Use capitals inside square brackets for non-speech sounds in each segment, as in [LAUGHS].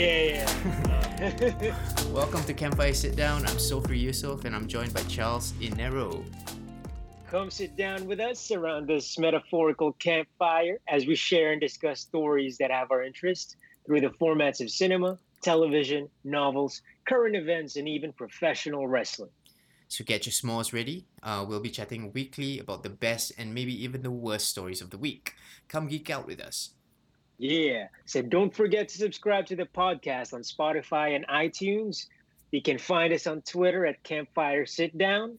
right. Yeah, yeah. [LAUGHS] Welcome to Campfire Sit Down. I'm Sophie Yusuf and I'm joined by Charles Zanero. Come sit down with us around this metaphorical campfire as we share and discuss stories that have our interest through the formats of cinema, television, novels, current events, and even professional wrestling. So get your s'mores ready. Uh, we'll be chatting weekly about the best and maybe even the worst stories of the week. Come geek out with us. Yeah. So don't forget to subscribe to the podcast on Spotify and iTunes. You can find us on Twitter at Campfire Sit Down.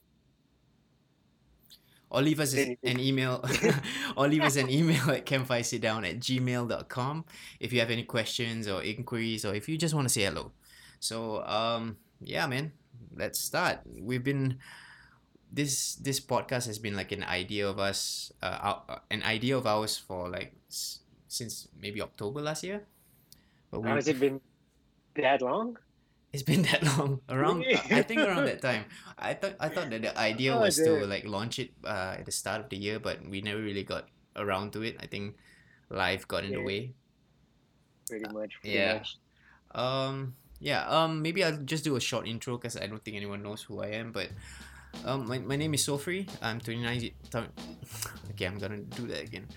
Or leave us an email [LAUGHS] or leave us an email at campfiresitdown at gmail.com if you have any questions or inquiries or if you just want to say hello. So um yeah man, let's start. We've been this this podcast has been like an idea of us uh, our, an idea of ours for like since maybe October last year. But we, How has it been that long? it's been [LAUGHS] that long around i think around that time i thought i thought that the idea Oh, was to like launch it uh, at the start of the year but we never really got around to it i think life got in the way Pretty much. Pretty Yeah. much. um yeah um maybe i'll just do a short intro because i don't think anyone knows who i am but um my, my name is Sofri. i'm 29 th- [LAUGHS] okay i'm gonna do that again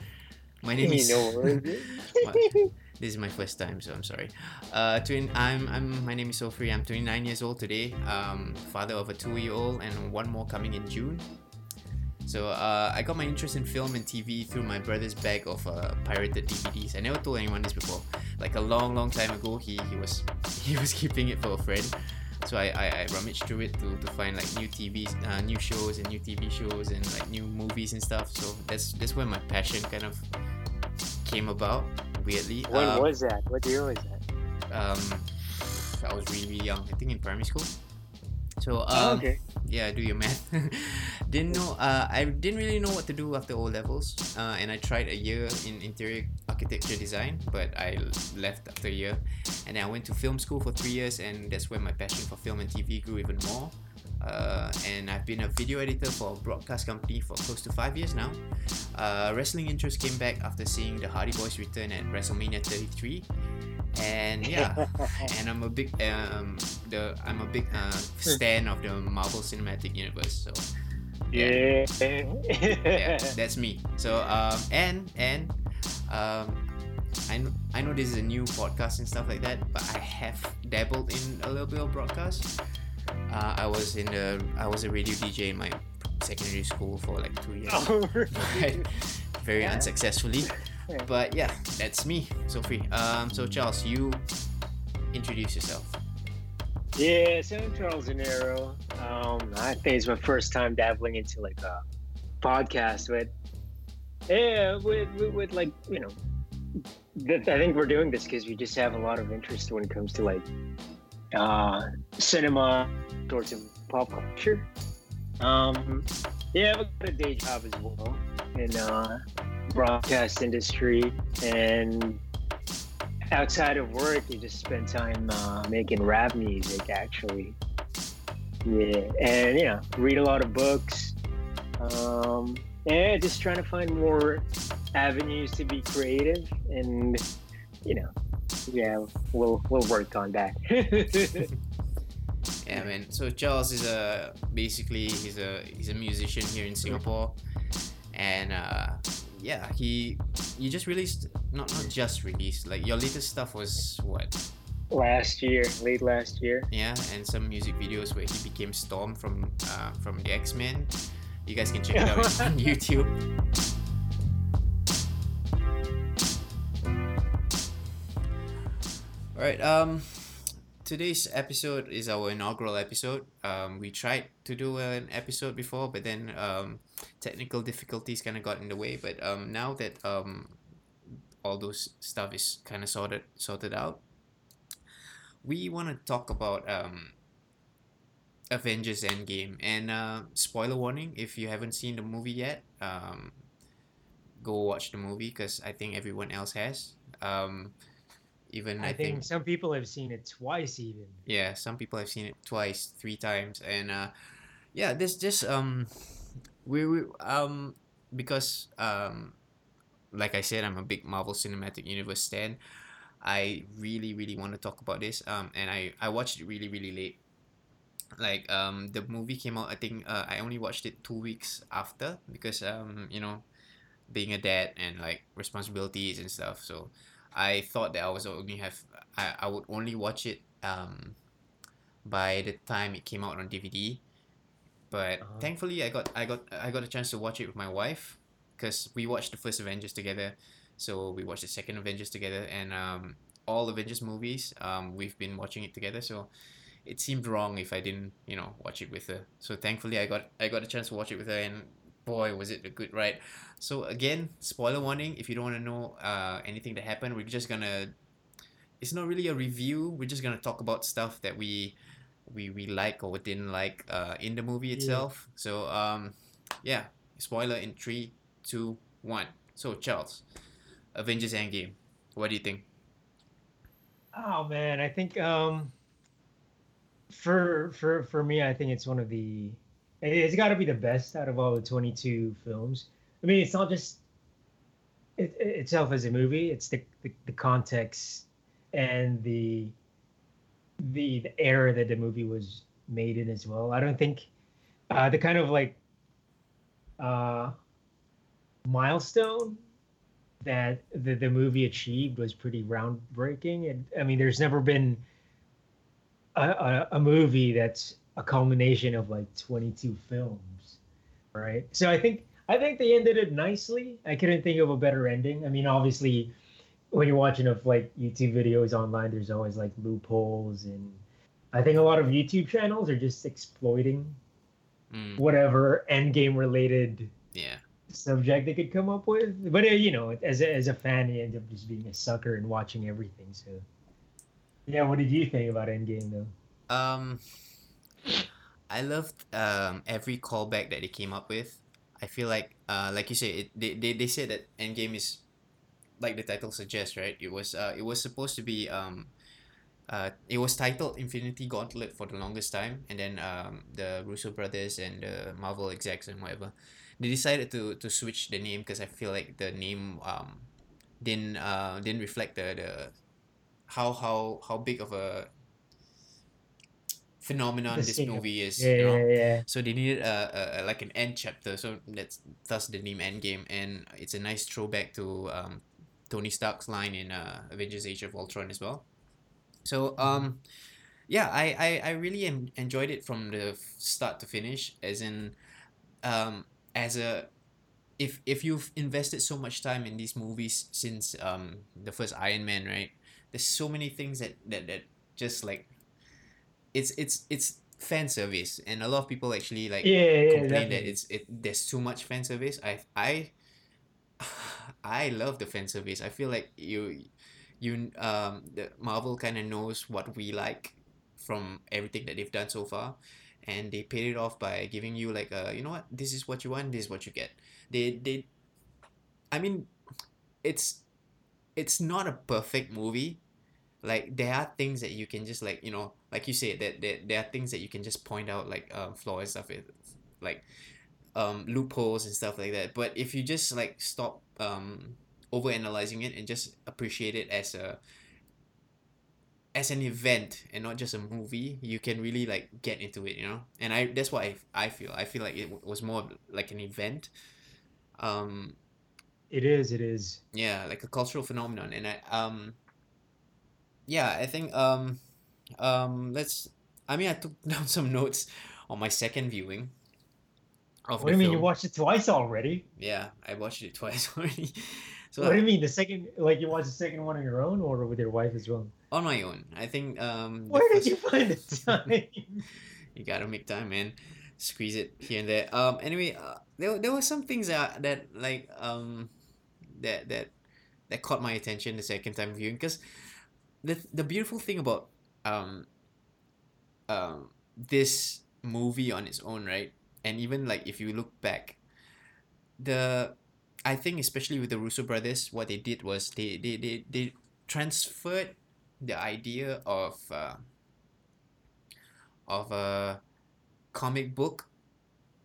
my [LAUGHS] name is [LAUGHS] [LAUGHS] this is my first time, so I'm sorry. Uh, twin, I'm, I'm, my name is Sofri. I'm 29 years old today. Um, father of a two-year-old and one more coming in June. So uh, I got my interest in film and TV through my brother's bag of uh, pirated DVDs. I never told anyone this before. Like a long, long time ago, he, he was he was keeping it for a friend. So I, I, I rummaged through it to, to find like new TVs, uh, new shows and new TV shows and like new movies and stuff. So that's that's where my passion kind of came about. Weirdly, when Um, was that? What year was that? um, I was really, really young. I think in primary school. So Oh, um, okay. yeah, do your math. [LAUGHS] didn't know. Uh, I didn't really know what to do after O levels. Uh, and I tried a year in interior architecture design, but I left after a year. And then I went to film school for three years, and that's where my passion for film and TV grew even more. Uh, and I've been a video editor for a broadcast company for close to five years now. Uh, wrestling interest came back after seeing the Hardy Boys return at WrestleMania 33, and yeah, [LAUGHS] and I'm a big um the I'm a big uh, stan of the Marvel Cinematic Universe. So Yeah. yeah, that's me. So um and and um I know, I know this is a new podcast and stuff like that, but I have dabbled in a little bit of broadcast. Uh, I was in the I was a radio DJ in my secondary school for like two years, [LAUGHS] Oh, right? Very Yeah. unsuccessfully. But yeah, that's me, Sophie. Um, so Charles, you introduce yourself. Yeah, so I'm Charles Zanero. Um, I think it's my first time dabbling into like a podcast with, yeah, with, with, with like, you know, I think we're doing this because we just have a lot of interest when it comes to like uh, cinema, of pop culture. Um, yeah, I've got a day job as well in uh, broadcast industry and outside of work, you just spend time uh, making rap music, actually. Yeah, and know, read a lot of books. Um, yeah, just trying to find more avenues to be creative, and you know, yeah, we'll we'll work on that. [LAUGHS] Yeah, man. So Charles is a basically he's a he's a musician here in Singapore, and uh, yeah, he you just released not not just released like your latest stuff was what last year, late last year. yeah, and some music videos where he became Storm from uh, from the X Men. You guys can check it out [LAUGHS] on YouTube. All right. Um, today's episode is our inaugural episode. Um, we tried to do an episode before, but then um, technical difficulties kind of got in the way. But um, now that um, all those stuff is kind of sorted sorted out, we want to talk about um, Avengers Endgame. And uh, spoiler warning: if you haven't seen the movie yet, um, go watch the movie because I think everyone else has. Um, even I, I think some people have seen it twice even. yeah some people have seen it twice three times and uh yeah this just um we, we um because um like i said i'm a big marvel cinematic universe stan I really really want to talk about this. Um, and I I watched it really really late. Like um, the movie came out. I think uh, I only watched it two weeks after because um, you know, being a dad and like responsibilities and stuff. So, I thought that I was only have I, I would only watch it um, by the time it came out on DVD. But Uh-huh. thankfully, I got I got I got a chance to watch it with my wife, because we watched the first Avengers together, so we watched the second Avengers together, and um, all Avengers movies um, we've been watching it together. So it seemed wrong if I didn't you know watch it with her. So thankfully, I got I got a chance to watch it with her, and boy was it a good ride. So again, spoiler warning: if you don't want to know uh, anything that happened, we're just gonna. It's not really a review. We're just gonna talk about stuff that we we we like or didn't like uh, in the movie Yeah. itself. So um, yeah, spoiler in three, two, one. So Charles, Avengers Endgame. What do you think? Oh man, I think um for for for me, I think it's one of the it's got to be the best out of all the 22 films. I mean, it's not just it, it- itself as a movie; it's the, the the context and the the the era that the movie was made in as well. I don't think uh, the kind of like uh milestone that the, the movie achieved was pretty groundbreaking. And I mean, there's never been a, a, a movie that's a culmination of like 22 films, right? So I think I think they ended it nicely. I couldn't think of a better ending. I mean, obviously, when you're watching of like YouTube videos online, there's always like loopholes, and I think a lot of YouTube channels are just exploiting Mm, whatever end game related yeah. subject they could come up with. But uh, you know, as a, as a fan, you end up just being a sucker and watching everything. So, yeah, what did you think about Endgame though? Um, I loved um every callback that they came up with. I feel like uh like you said it they, they, they said that Endgame is like the title suggests right. It was uh it was supposed to be um. Uh, it was titled Infinity Gauntlet for the longest time, and then um, the Russo brothers and the Marvel execs and whatever, they decided to to switch the name because I feel like the name um didn't uh didn't reflect the the how how how big of a phenomenon The this movie is. Yeah, you know? yeah, yeah. So they needed a, a, like an end chapter. So that's thus the name Endgame, and it's a nice throwback to um, Tony Stark's line in uh, Avengers: Age of Ultron as well. So um, yeah, I I, I really enjoyed it from the start to finish. As in, um, as a if if you've invested so much time in these movies since um the first Iron Man, right? There's so many things that that that just like it's it's it's fan service and a lot of people actually like Yeah, yeah, complain that it's it there's too much fan service. I i [SIGHS] i love the fan service. I feel like you you um the marvel kind of knows what we like from everything that they've done so far and they paid it off by giving you like uh you know what? This is what you want this is what you get. They they i mean it's it's not a perfect movie like there are things that you can just like you know like you said that, that there are things that you can just point out like um flaws and stuff it- like um loopholes and stuff like that but if you just like stop um over analyzing it and just appreciate it as a as an event and not just a movie you can really like get into it you know and i that's what i, I feel i feel like it w- was more like an event um It is. It is. yeah like a cultural phenomenon and i um yeah i think um um let's i mean i took [LAUGHS] down some notes on my second viewing of What do you mean? You watched it twice already? yeah i watched it [LAUGHS] twice already so What do you mean? The second, like you watched the second one on your own or with your wife as well? on my own i think um Where did first- you find the [LAUGHS] time? you gotta make time man squeeze it here and there um anyway uh, there, there were some things that that like um that that that caught my attention the second time viewing because the the beautiful thing about um um this movie on its own right? And even like if you look back the I think especially with the Russo brothers what they did was they they they, they transferred the idea of uh, of a comic book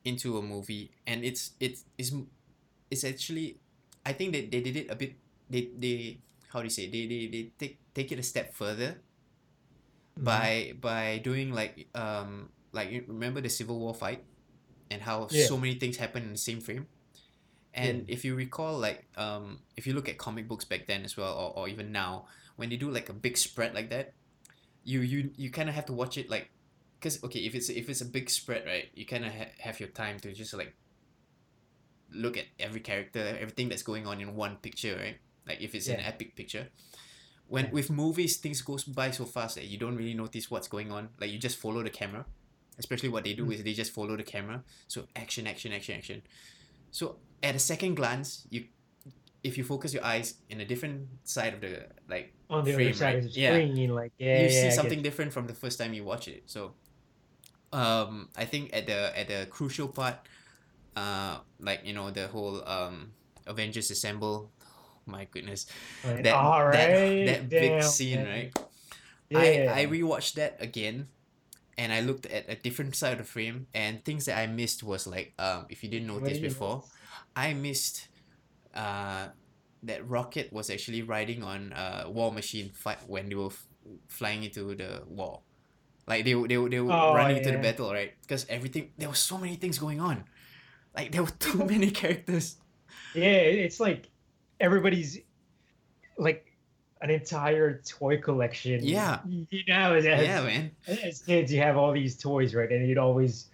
into a movie. And it's it's it's it's actually I think that they did it a bit they they how do you say they they, they take take it a step further Mhm. by by doing like um like remember the Civil War fight and how Yeah. so many things happen in the same frame. And if you recall, like um, if you look at comic books back then as well, or, or even now, when they do like a big spread like that, you you you kind of have to watch it like, cause okay, if it's if it's a big spread, right, you kind of ha- have your time to just like look at every character, everything that's going on in one picture, right? Like if it's an epic picture. When Yeah. with movies, things goes by so fast that you don't really notice what's going on. Like you just follow the camera. Especially what they do Mm. is they just follow the camera. So action, action, action, action. So at a second glance, you if you focus your eyes in a different side of the like on the frame, other side right? of the Yeah. screen, like yeah, you yeah, see something different from the first time you watch it. So um I think at the at the crucial part, uh like you know the whole um Avengers Assemble, my goodness. Like, That all that, right, that big damn, scene, man. right? Yeah. I, I rewatched that again and I looked at a different side of the frame and things that I missed was like um if you didn't notice before, miss? I missed uh that Rocket was actually riding on a war machine fight when they were f- flying into the war. Like they were they were, they were Oh, running into the battle, right? Because everything there were so many things going on. Like there were too [LAUGHS] many characters. Yeah, it's like everybody's like an entire toy collection. Yeah. You know, as, Yeah, man. as kids, you have all these toys, right? And you'd always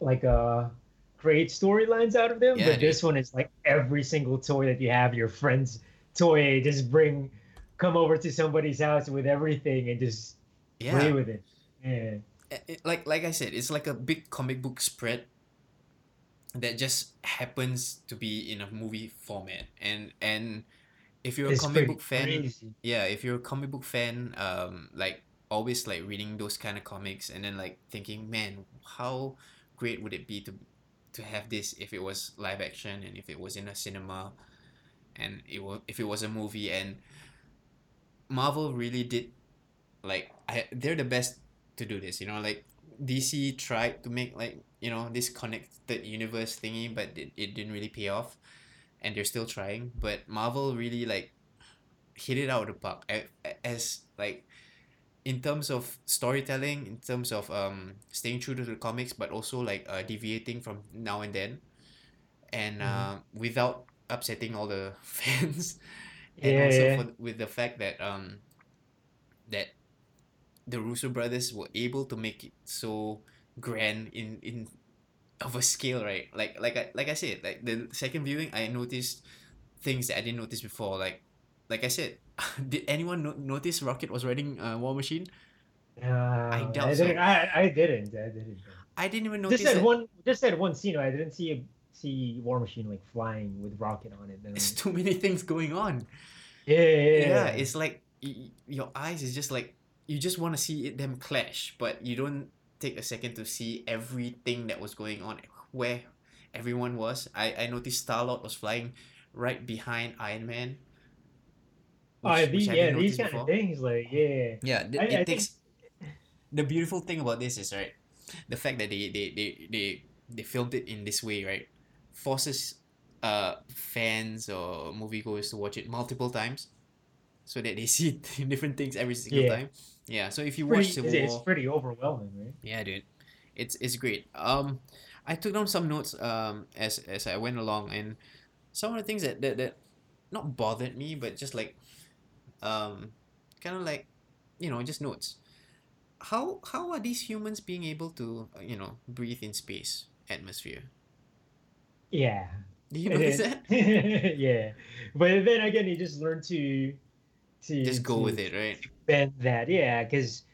like uh create storylines out of them. Yeah, but dude. this one is like every single toy that you have, your friend's toy, just bring come over to somebody's house with everything and just Yeah. play with it. Yeah. it- it- like like I said, it's like a big comic book spread that just happens to be in a movie format. And and if you're a It's comic book fan, crazy. yeah, if you're a comic book fan, um, like always like reading those kind of comics and then like thinking, man, how great would it be to to have this if it was live action and if it was in a cinema and it was if it was a movie and Marvel really did like I they're the best to do this, you know, like DC tried to make like, you know, this connected universe thingy, but it, it didn't really pay off. And they're still trying. But Marvel really like hit it out of the park. As like in terms of storytelling, in terms of um staying true to the comics, but also like uh, deviating from now and then. And Mhm. uh, without upsetting all the [LAUGHS] fans. and Yeah, also yeah. for, with the fact that um that the Russo brothers were able to make it so grand in in of a scale, right? Like like I like I said, like the second viewing, I noticed things that I didn't notice before. Like like I said, [LAUGHS] did anyone no- notice Rocket was riding a war machine? Uh, doubt so. didn't, I, I didn't. I didn't. I didn't even notice Just that one. Just that one scene. I didn't see a see War Machine like flying with rocket on it. Then There's too many things going on. yeah, yeah, yeah, yeah, it's like y- your eyes is just like you just want to see it, them clash, but you don't take a second to see everything that was going on, where everyone was. I I noticed Star Lord was flying right behind Iron Man. Oh, which- these, which yeah, these kind before. of things, like yeah. Yeah, th- I- it I think- takes. The beautiful thing about this is right, the fact that they they they they, they filmed it in this way, right, forces uh fans or moviegoers to watch it multiple times, so that they [LAUGHS] see [LAUGHS] different things every single Yeah. time. Yeah. So if you Pretty, watch Civil it's, it's pretty overwhelming, right? yeah, dude, it's it's great. Um, I took down some notes um as as I went along, and some of the things that that, that not bothered me, but just like, um, kind of like, you know, just notes. How how are these humans being able to you know breathe in space atmosphere? Yeah. Do you [LAUGHS] notice that? yeah, but then again, you just learn to to Just go to with it, right? Bend that, yeah, because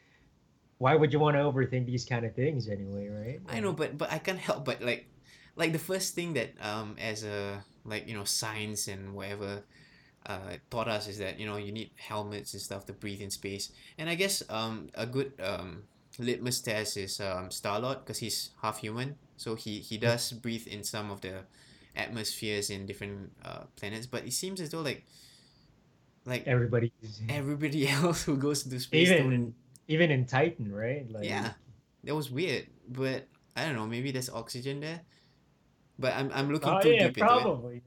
why would you want to overthink these kind of things anyway, right? I know, but but I can't help but like, like the first thing that um as a like you know science and whatever, uh taught us is that you know you need helmets and stuff to breathe in space. And I guess um a good um litmus test is um Star Lord because he's half human, so he he does breathe in some of the atmospheres in different uh planets. But it seems as though like like everybody, everybody [LAUGHS] else who goes to space even even in Titan, right? Like yeah, that was weird, but I don't know. Maybe there's oxygen there, but I'm I'm looking Oh too yeah, deep into it. probably.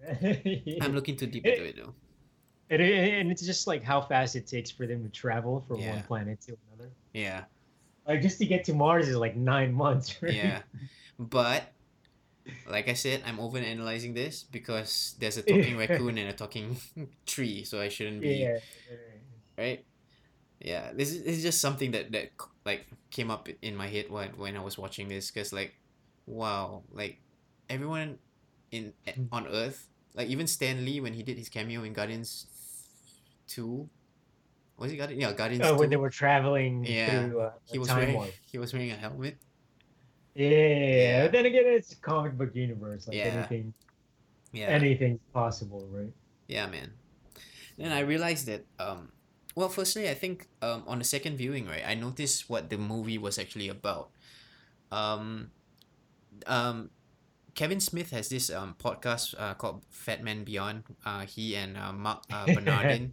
I'm looking too deep into it though. and, it, and it's just like how fast it takes for them to travel from Yeah. one planet to another. Yeah, Like just to get to Mars is like nine months. [LAUGHS] Right? yeah. But like I said, I'm over analyzing this because there's a talking [LAUGHS] raccoon and a talking [LAUGHS] tree, so I shouldn't be Yeah. right. Yeah, this is, this is just something that that like came up in my head when when I was watching this because like, wow, like everyone in on Earth, like even Stan Lee when he did his cameo in Guardians Two, was it Guardians? Yeah, Guardians Oh, when they were traveling Yeah. through uh, He was time wearing he was wearing a helmet. Yeah. But then again, it's a comic book universe. Like Yeah. anything, Yeah. anything's possible, right? Yeah, man. Then I realized that um well firstly I think um on the second viewing, right, I noticed what the movie was actually about. Um um Kevin Smith has this um podcast uh, called Fatman Beyond. Uh he and uh, Marc uh, [LAUGHS] Bernardin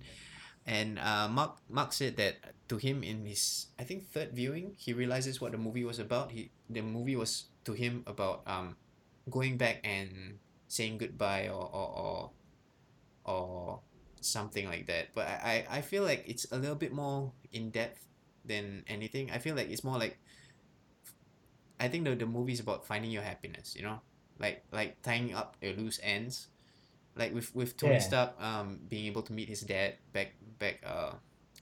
and uh Marc Marc said that to him in his I think third viewing he realizes what the movie was about. He the movie was to him about um going back and saying goodbye or or, or or something like that. But I, I, I feel like it's a little bit more in depth than anything. I feel like it's more like I think the, the movie is about finding your happiness, you know? Like like tying up your loose ends. Like with, with Tony Yeah. Stark um being able to meet his dad back back uh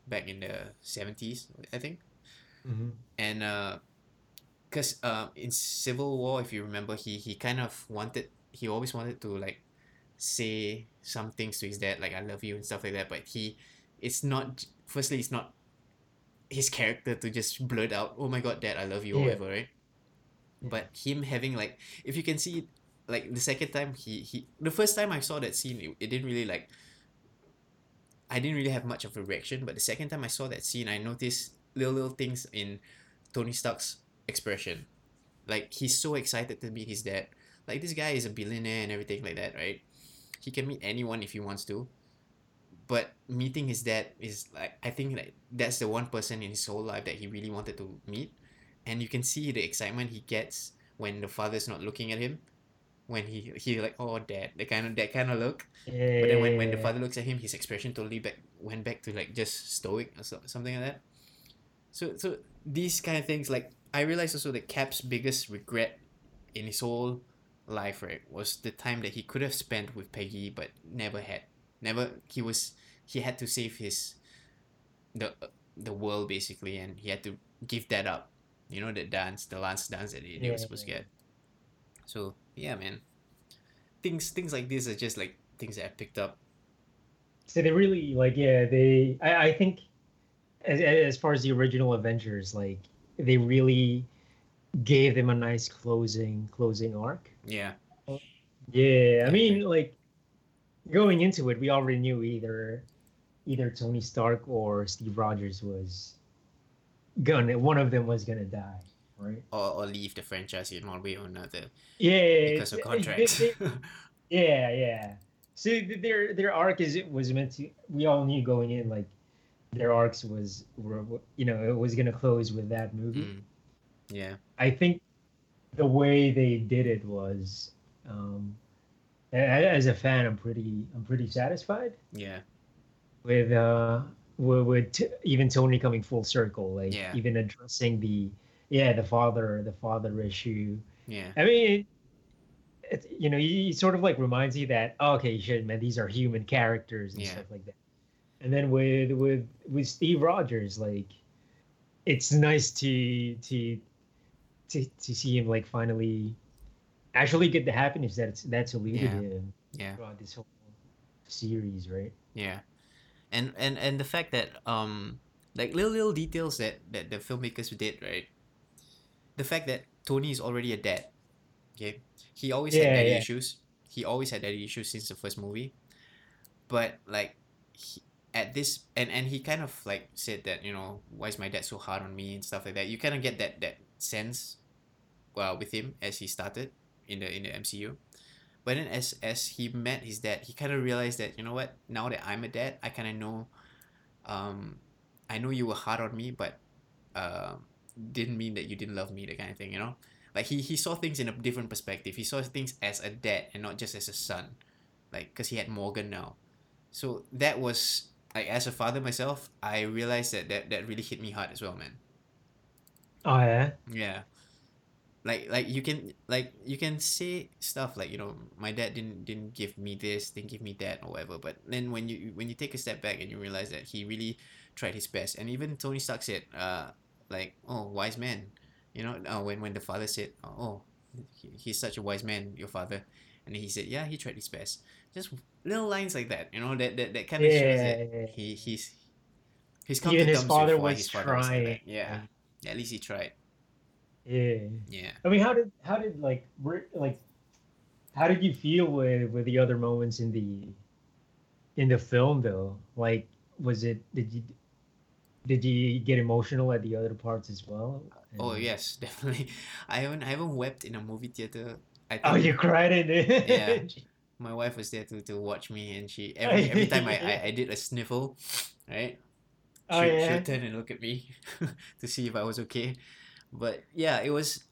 back in the seventies, I think. Mm-hmm. And uh because uh, in Civil War, if you remember, he he kind of wanted he always wanted to like say some things to his dad like I love you and stuff like that. But he, it's not. Firstly, it's not his character to just blurt out, "Oh my God, Dad, I love you," or whatever, right? But him having like, if you can see, like the second time he he the first time I saw that scene, it, it didn't really like. I didn't really have much of a reaction, but the second time I saw that scene, I noticed little little things in Tony Stark's expression. Like he's so excited to meet his dad. Like this guy is a billionaire and everything like that, right? He can meet anyone if he wants to. But meeting his dad is like I think like that's the one person in his whole life that he really wanted to meet. And you can see the excitement he gets when the father's not looking at him. When he he like, oh dad, the kind of that kind of look. Yeah. But then when, when the father looks at him, his expression totally back went back to like just stoic or so, something like that. So so these kind of things like I realized also that Cap's biggest regret in his whole life right was the time that he could have spent with Peggy but never had. Never he was he had to save his the the world basically and he had to give that up. You know the dance, the last dance that they, they were Yeah, supposed to get. So yeah, man. Things things like this are just like things that I picked up. So they really like yeah they I, I think as as far as the original Avengers like they really gave them a nice closing closing arc. Yeah. Yeah, I I mean like going into it we already knew either either Tony Stark or Steve Rogers was gonna one of them was gonna die, right? Or, or leave the franchise in one way or another Yeah, because of contracts. [LAUGHS] Yeah, yeah. So their their arc is it was meant to. We all knew going in like their arcs was were you know it was gonna close with that movie. Mm. Yeah. I think the way they did it was, um, as a fan, I'm pretty I'm pretty satisfied Yeah. with uh with, with t- even Tony coming full circle, like Yeah. even addressing the yeah the father the father issue. Yeah. I mean, it, you know, he sort of like reminds you that oh, okay, shit, man, these are human characters and Yeah. stuff like that. And then with with with Steve Rogers, like, it's nice to to to to see him like finally actually get the happiness that's that's eluded Yeah. him Yeah. throughout this whole series, right? Yeah. And and and the fact that um like little little details that that the filmmakers did, right? The fact that Tony is already a dad. Okay. He always had Yeah, daddy yeah. issues. He always had daddy issues since the first movie. But like he, at this and and he kind of like said that, you know, why is my dad so hard on me and stuff like that. You kind of get that that sense well with him as he started in the in the MCU. But then as as he met his dad, he kind of realized that you know what? Now that I'm a dad, I kind of know, um, I know you were hard on me, but, uh, didn't mean that you didn't love me. That kind of thing, you know. Like he he saw things in a different perspective. He saw things as a dad and not just as a son, like because he had Morgan now. So that was like as a father myself, I realized that that, that really hit me hard as well, man. Oh yeah. Yeah. Like like you can like you can say stuff like, you know, my dad didn't didn't give me this, didn't give me that or whatever. But then when you when you take a step back and you realize that he really tried his best. And even Tony Stark said, uh like, oh wise man. You know, uh, when when the father said, Oh, he, he's such a wise man, your father. And he said, Yeah, he tried his best. Just little lines like that, you know, that that, that kind of shows that yeah. he he's he's come Even to his father was his father was like trying. Yeah. At least he tried. Yeah. Yeah. I mean, how did how did like like how did you feel with with the other moments in the in the film though? Like, was it did you did you get emotional at the other parts as well? Oh yes, [LAUGHS] definitely. I haven't I haven't wept in a movie theater. I Oh, you cried in it. Yeah. [LAUGHS] my wife was there to, to watch me and she every every [LAUGHS] time I, I, I did a sniffle, right? Oh she, yeah. she'll turn and look at me to see if I was okay. But yeah, it was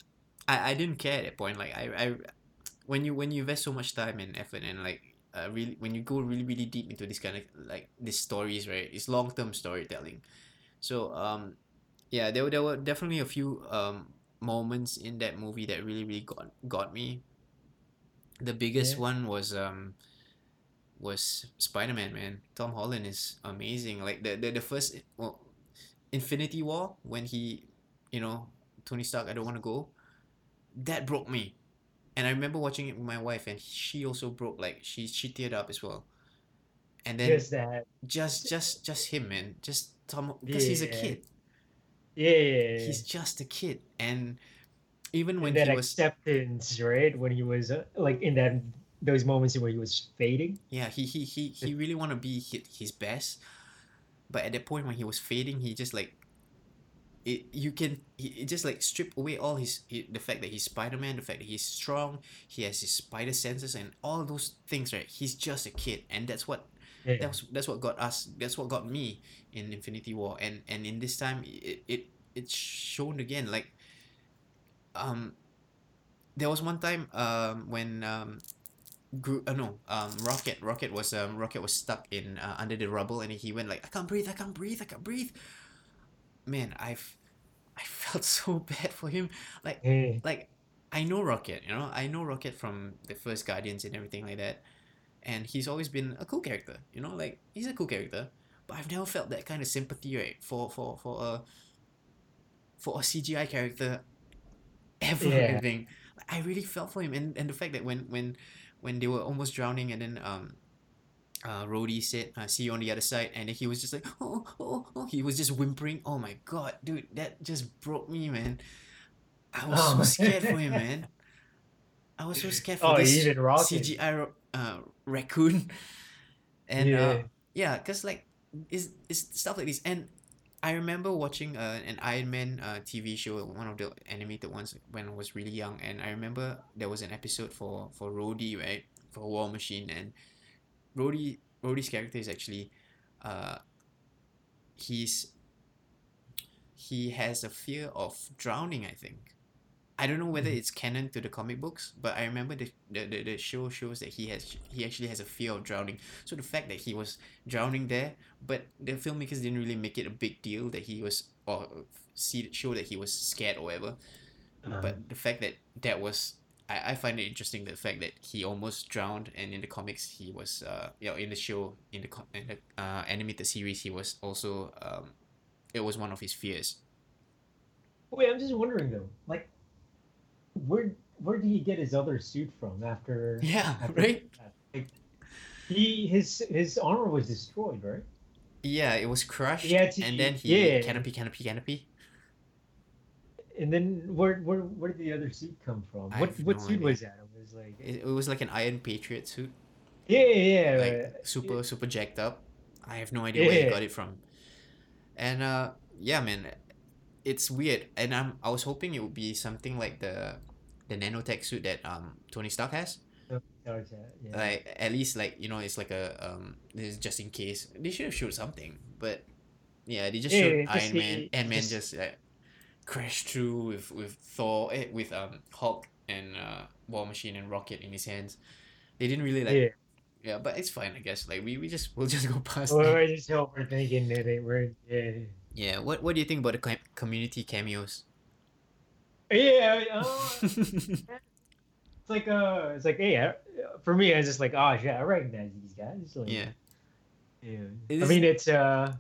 I, I didn't care at that point. Like I, I when you when you invest so much time and effort and like uh, really when you go really really deep into this kind of like these stories, right? It's long term storytelling. So um yeah, there were there were definitely a few um moments in that movie that really really got got me. The biggest Yeah. one was um was Spider-Man, man. Tom Holland is amazing. Like the the, the first well, Infinity War when he, you know, Tony Stark, I don't want to go. That broke me, and I remember watching it with my wife, and she also broke. Like she she teared up as well. And then Just that. just just just him, man. Just Tom because he's a kid. Yeah. He's just a kid, and even when and that he was acceptance, right? When he was uh, like in that those moments where he was fading. Yeah, he he he, he really want to be his best, but at that point when he was fading, he just like it. You can he, it just like strip away all his he, the fact that he's Spider Man, the fact that he's strong, he has his spider senses and all those things. Right, he's just a kid, and that's what Yeah. that's that's what got us. That's what got me in Infinity War, and and in this time it it it's shown again like um there was one time um when um Gro- uh, no um rocket rocket was um rocket was stuck in uh, under the rubble and he went like i can't breathe i can't breathe i can't breathe man i've i [LAUGHS] felt so bad for him like Yeah. like I know Rocket, you know, I know Rocket from the first Guardians and everything like that, and he's always been a cool character, you know, like he's a cool character, but I've never felt that kind of sympathy, right, for for for a for a CGI character ever. Yeah. I think I really felt for him, and and the fact that when when when they were almost drowning, and then um. Uh, Rhodey said, uh, "See you on the other side," and then he was just like, "Oh, oh, oh!" He was just whimpering. Oh my god, dude, that just broke me, man. I was Oh. so scared for him, [LAUGHS] man. I was so scared for Oh, this. CGI uh, raccoon, [LAUGHS] and Yeah. uh, yeah, cause like it's, it's stuff like this, and I remember watching uh, an Iron Man uh, TV show, one of the animated ones when I was really young, and I remember there was an episode for for Rhodey, right, for War Machine, and Rhodey Rhodey's character is actually, uh, he's he has a fear of drowning. I think. I don't know whether Mhm. it's canon to the comic books, but I remember the, the, the, the show shows that he has he actually has a fear of drowning. So the fact that he was drowning there, but the filmmakers didn't really make it a big deal that he was or see show that he was scared or whatever. Uh-huh. But the fact that that was I, I find it interesting the fact that he almost drowned and in the comics he was uh you know in the show in the co- in the uh, animated series he was also um it was one of his fears. Wait, I'm just wondering though, like, where where did he get his other suit from after? Yeah, after right? Like, he his his armor was destroyed, right? Yeah, it was crushed Yeah, and then he yeah. canopy canopy canopy. And then where where where did the other suit come from? I what what no suit idea. was that? It was like It, it was like an Iron Patriot suit, yeah yeah yeah. like super super jacked up. I have no idea where he got it from. And uh yeah man, it's weird. And I'm I was hoping it would be something like the the nanotech suit that um Tony Stark has. uh, that yeah. Like at least like you know it's like a um this is just in case. They should have showed something, but yeah, they just Yeah, showed just Iron Man. the- Ant Man just- just like crashed through with with Thor eh, with um Hulk and uh War Machine and Rocket in his hands. They didn't really like yeah. Yeah, but it's fine, I guess. Like we, we just we'll just go past. We're, just overthinking it- We're yeah. Yeah. What What do you think about the com- community cameos? Yeah, uh, [LAUGHS] it's like uh, it's like hey, I, for me, it's just like oh yeah, I recognize these guys. Like, yeah. yeah. It I mean, it's uh,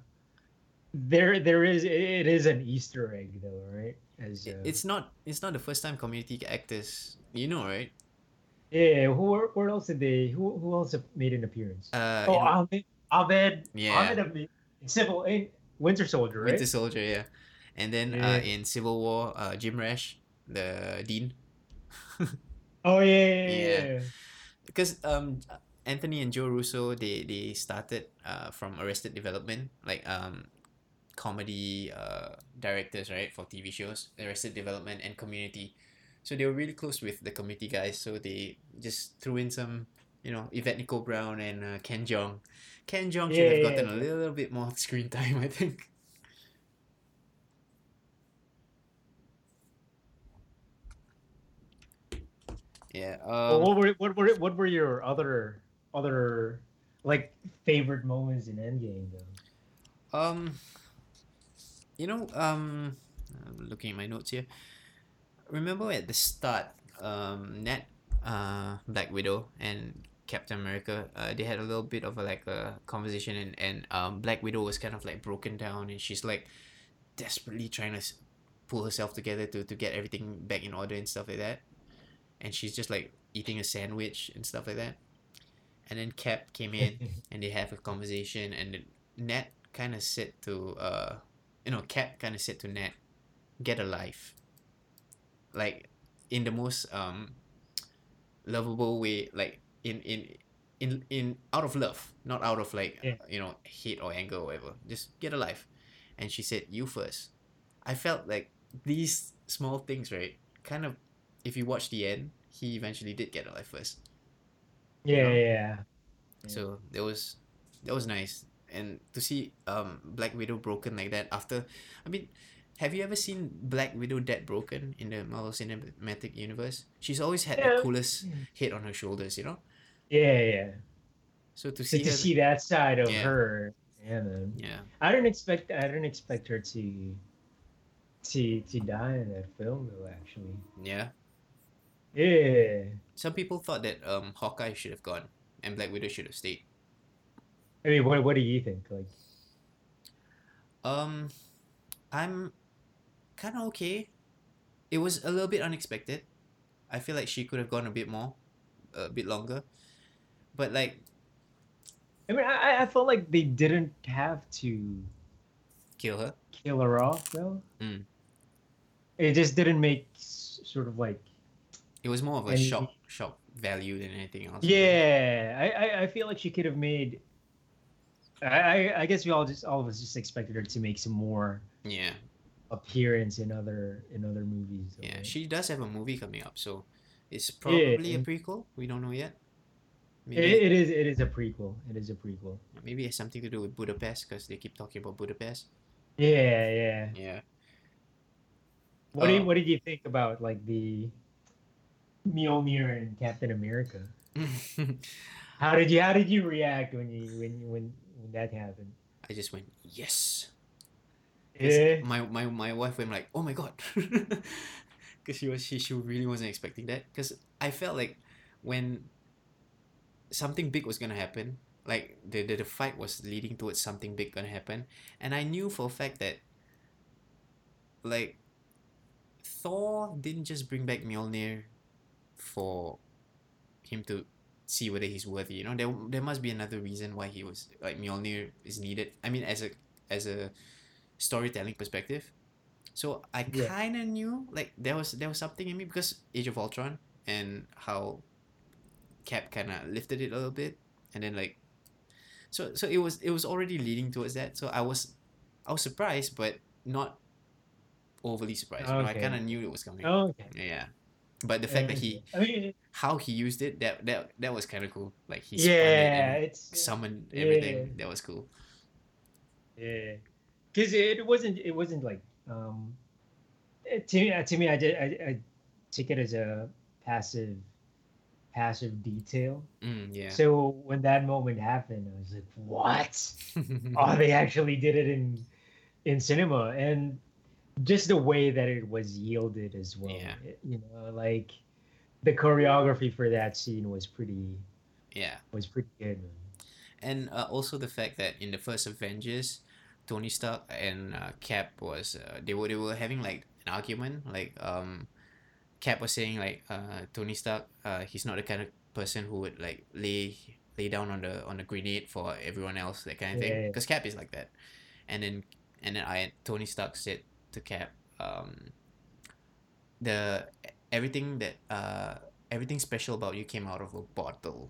there there is it is an Easter egg though, right? As uh, It's not. It's not the first time community actors. You know, right? yeah. Who where else did they? Who who else made an appearance? Uh, oh, in Ahmed Ahmed Yeah. Ahmed Ahmed- in Civil in Winter Soldier, right? Winter Soldier, yeah. And then uh, in Civil War, uh, Jim Rash, the dean, [LAUGHS] Oh yeah, yeah, yeah. Yeah. yeah. because um Anthony and Joe Russo they they started uh from Arrested Development like um comedy uh directors right for TV shows Arrested Development and Community, so they were really close with the Community guys so they just threw in some you know Yvette Nicole Brown and uh, Ken Jeong. Ken Jeong should have Yeah, gotten yeah. a little bit more [LAUGHS] screen time I think. Yeah. Well, Um, what were what were what were your other other like favorite moments in Endgame though? Um, you know, um, I'm looking at my notes here. Remember at the start, um, Ned, uh, Black Widow and Captain America, uh, they had a little bit of a like a conversation, and and um, Black Widow was kind of like broken down, and she's like desperately trying to pull herself together to to get everything back in order and stuff like that, and she's just like eating a sandwich and stuff like that, and then Cap came in [LAUGHS] and they have a conversation and Nat kind of said to uh you know Cap kind of said to Nat get a life. Like in the most um lovable way like in in in in out of love not out of like Yeah. you know hate or anger or whatever. Just get a life. And she said you first. I felt like these small things right kind of if you watch the end he eventually did get a life first. Yeah, know? yeah, so that was that was nice. And to see um black widow broken like that after i mean have you ever seen black widow dead broken in the marvel cinematic universe? She's always had Yeah. the coolest head on her shoulders you know Yeah, yeah. so to So see to her see that side of Yeah. her, yeah, man. yeah I didn't expect I didn't expect her to to to die in that film though. Actually, yeah yeah. some people thought that um hawkeye should have gone and black widow should have stayed I mean, what what do you think? Like, um i'm kind of okay it was a little bit unexpected i feel like she could have gone a bit more a bit longer but like I mean, I I felt like they didn't have to kill her kill her off though. Mm. It just didn't make sort of like It was more of a shock shock value than anything else. Yeah. I, I I feel like she could have made. I I, guess we all just all of us just expected her to make some more Yeah. appearance in other in other movies. though, Yeah. right? She does have a movie coming up, so it's probably a prequel. We don't know yet. It, it is it is a prequel. It is a prequel. maybe it has something to do with Budapest because they keep talking about Budapest. Yeah, yeah. Yeah. What do you, Uh, what did you think about like the Mjolnir and Captain America? [LAUGHS] How did you how did you react when you when when when that happened? I just went yes. Yeah. My my my wife went like, oh my god, [LAUGHS] because she was she she really wasn't expecting that. Because I felt like when something big was gonna happen, like the, the the fight was leading towards something big gonna happen, and I knew for a fact that like Thor didn't just bring back Mjolnir for him to see whether he's worthy. You know, there there must be another reason why he was like Mjolnir is needed. I mean, as a as a storytelling perspective. So I Yeah. kind of knew like there was there was something in me because Age of Ultron and how Cap kind of lifted it a little bit, and then like, so so it was it was already leading towards that. So I was I was surprised, but not overly surprised. You know, I kind of knew it was coming. Oh, okay. Yeah, but the fact that he I mean, how he used it that that that was kind of cool. Like he it yeah, it's summoned yeah. everything. That was cool. yeah, because it wasn't it wasn't like um to me uh, to me I did I, I took it as a passive passive detail. Mm, yeah. So when that moment happened, I was like, "What? [LAUGHS] oh, they actually did it in in cinema." And just the way that it was yielded as well. Yeah. It- you know, like the choreography for that scene was pretty yeah. was pretty good. Man. and uh, also the fact that in the first Avengers, Tony Stark and uh, Cap was uh, they were they were having like an argument. Like um, Cap was saying like uh, Tony Stark uh, he's not the kind of person who would like lay lay down on the on the grenade for everyone else that kind of Yeah, thing. yeah. Because Cap is like that, and then and then I Tony Stark said to Cap um, the everything that uh everything special about you came out of a bottle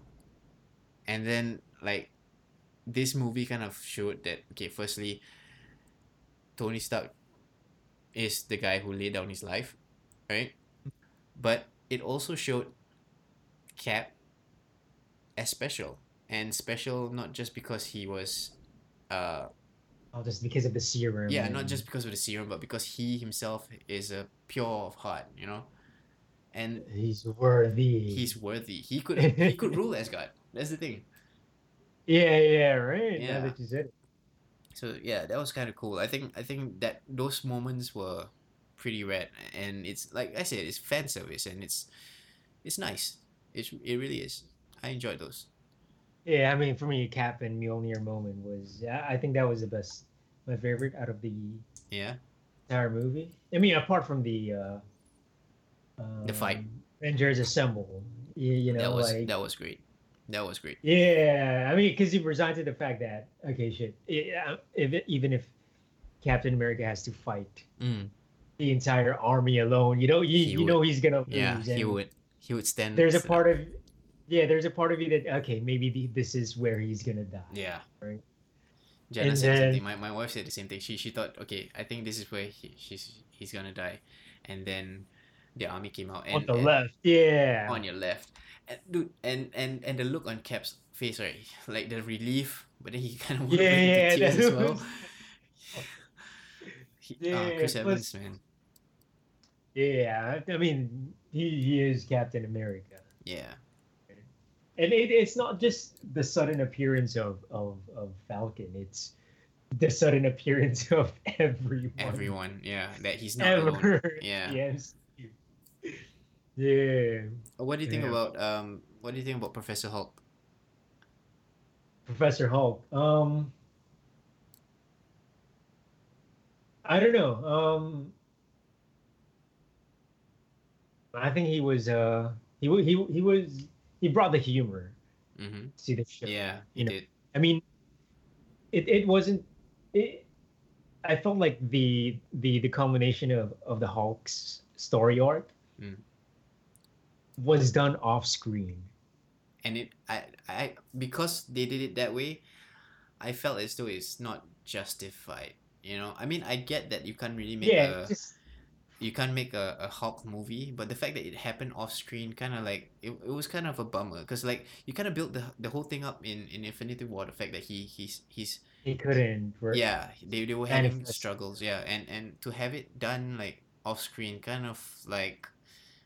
and then like this movie kind of showed that okay firstly tony stark is the guy who laid down his life right but it also showed cap as special and special not just because he was uh Oh, just because of the serum. yeah not just because of the serum but because he himself is a pure of heart you know and he's worthy. he's worthy he could he could [LAUGHS] rule as god that's the thing yeah, yeah, right. Yeah. Now that you said it. So yeah, that was kind of cool. I think I think that those moments were pretty rad, and it's like I said, it's fan service, and it's it's nice. It's it really is. I enjoyed those. Yeah, I mean, for me, Cap and Mjolnir moment was, I think that was the best, my favorite out of the Yeah, entire movie. I mean, apart from the uh, The fight. um, Avengers Assemble, you, you know, that was like that was great. That was great. yeah. I mean, because you resigned to the fact that okay, shit. Yeah, if it, even if Captain America has to fight Mm, the entire army alone, you know, you, He you would. know he's gonna lose. yeah, he would he would stand. There's a part up. of, yeah, there's a part of you that okay, maybe the, this is where he's gonna die. yeah. Right. Jana And said then- something. My, my wife said the same thing. She she thought okay, I think this is where he, she's he's gonna die, and then the army came out and on the and- left, yeah. on your left. And dude, and and and the look on Cap's face, right? [LAUGHS] Like the relief, but then he kind of Yeah, yeah, tears that as well. was- [LAUGHS] He, Yeah, uh, Chris plus- Evans, man. Yeah, I mean, he, he is Captain America. Yeah, And it, it's not just the sudden appearance of, of, of Falcon, it's the sudden appearance [LAUGHS] of everyone. everyone. Yeah, that he's not alone. [LAUGHS] Yeah. Yes. Yeah. What do you think Yeah. about um? What do you think about Professor Hulk? Professor Hulk. Um, I don't know. Um, I think he was. Uh, he he he was. He brought the humor Mm-hmm. to the show. Yeah, he You know, did. I mean, it, it wasn't. It, I felt like the the the combination of of the Hulk's story arc Mm. was done off screen. and it I I because they did it that way, I felt as though it's not justified. You know, I mean, I get that you can't really make yeah, a just you can't make a, a Hulk movie, but the fact that it happened off screen kind of like it, it was kind of a bummer because like you kind of built the the whole thing up in in Infinity War. The fact that he he's he's he couldn't. work. yeah they, they were having struggles yeah and and to have it done like off screen kind of like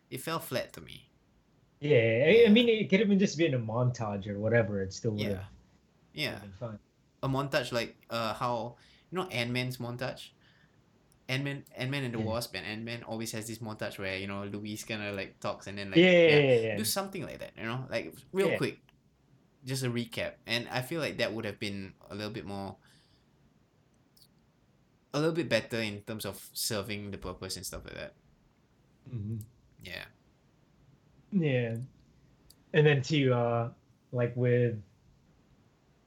it fell flat to me. Yeah, I, I mean, it could have been just been a montage or whatever. It still would Yeah, have yeah. a montage like uh how you know Ant Man's montage. Ant Man, Ant Man and the Yeah. Wasp, and Ant Man always has this montage where you know Luis kind of like talks and then like yeah, yeah, do something like that. You know, like real quick, just a recap, and I feel like that would have been a little bit more, a little bit better in terms of serving the purpose and stuff like that. Mhm. Yeah, Yeah, and then to uh, like with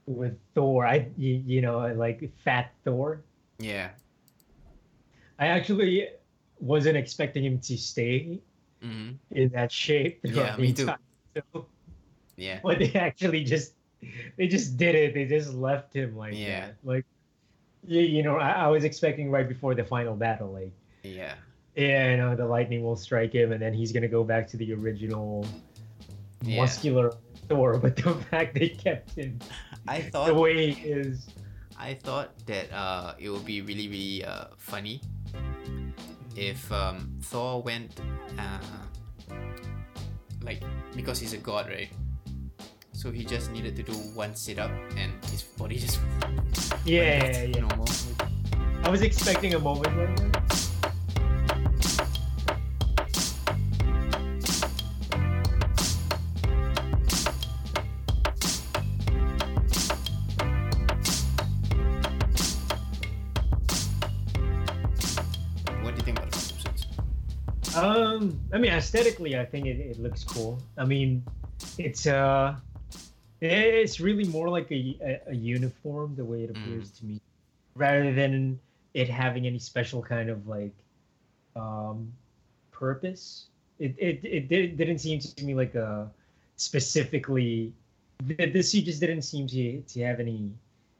with Thor, I you, you know like Fat Thor. yeah, I actually wasn't expecting him to stay mm-hmm. in that shape. Yeah, me too. show. yeah, But they actually just they just did it. They just left him like Yeah. that. Like you, you know, I, I was expecting right before the final battle, like yeah, yeah, you know, the lightning will strike him, and then he's gonna go back to the original Yeah. muscular Thor. But the [LAUGHS] fact they kept him I thought the way he is, I thought that uh it would be really really uh funny if um Thor went uh like because he's a god, right? So he just needed to do one sit up and his body [LAUGHS] just Yeah, yeah, yeah. normal. I was expecting a moment like that. Um, I mean, aesthetically, I think it, it looks cool. I mean, it's uh, it's really more like a, a, a uniform the way it appears to me, rather than it having any special kind of like um purpose. It it it did, didn't seem to me like a specifically. The, the suit just didn't seem to to have any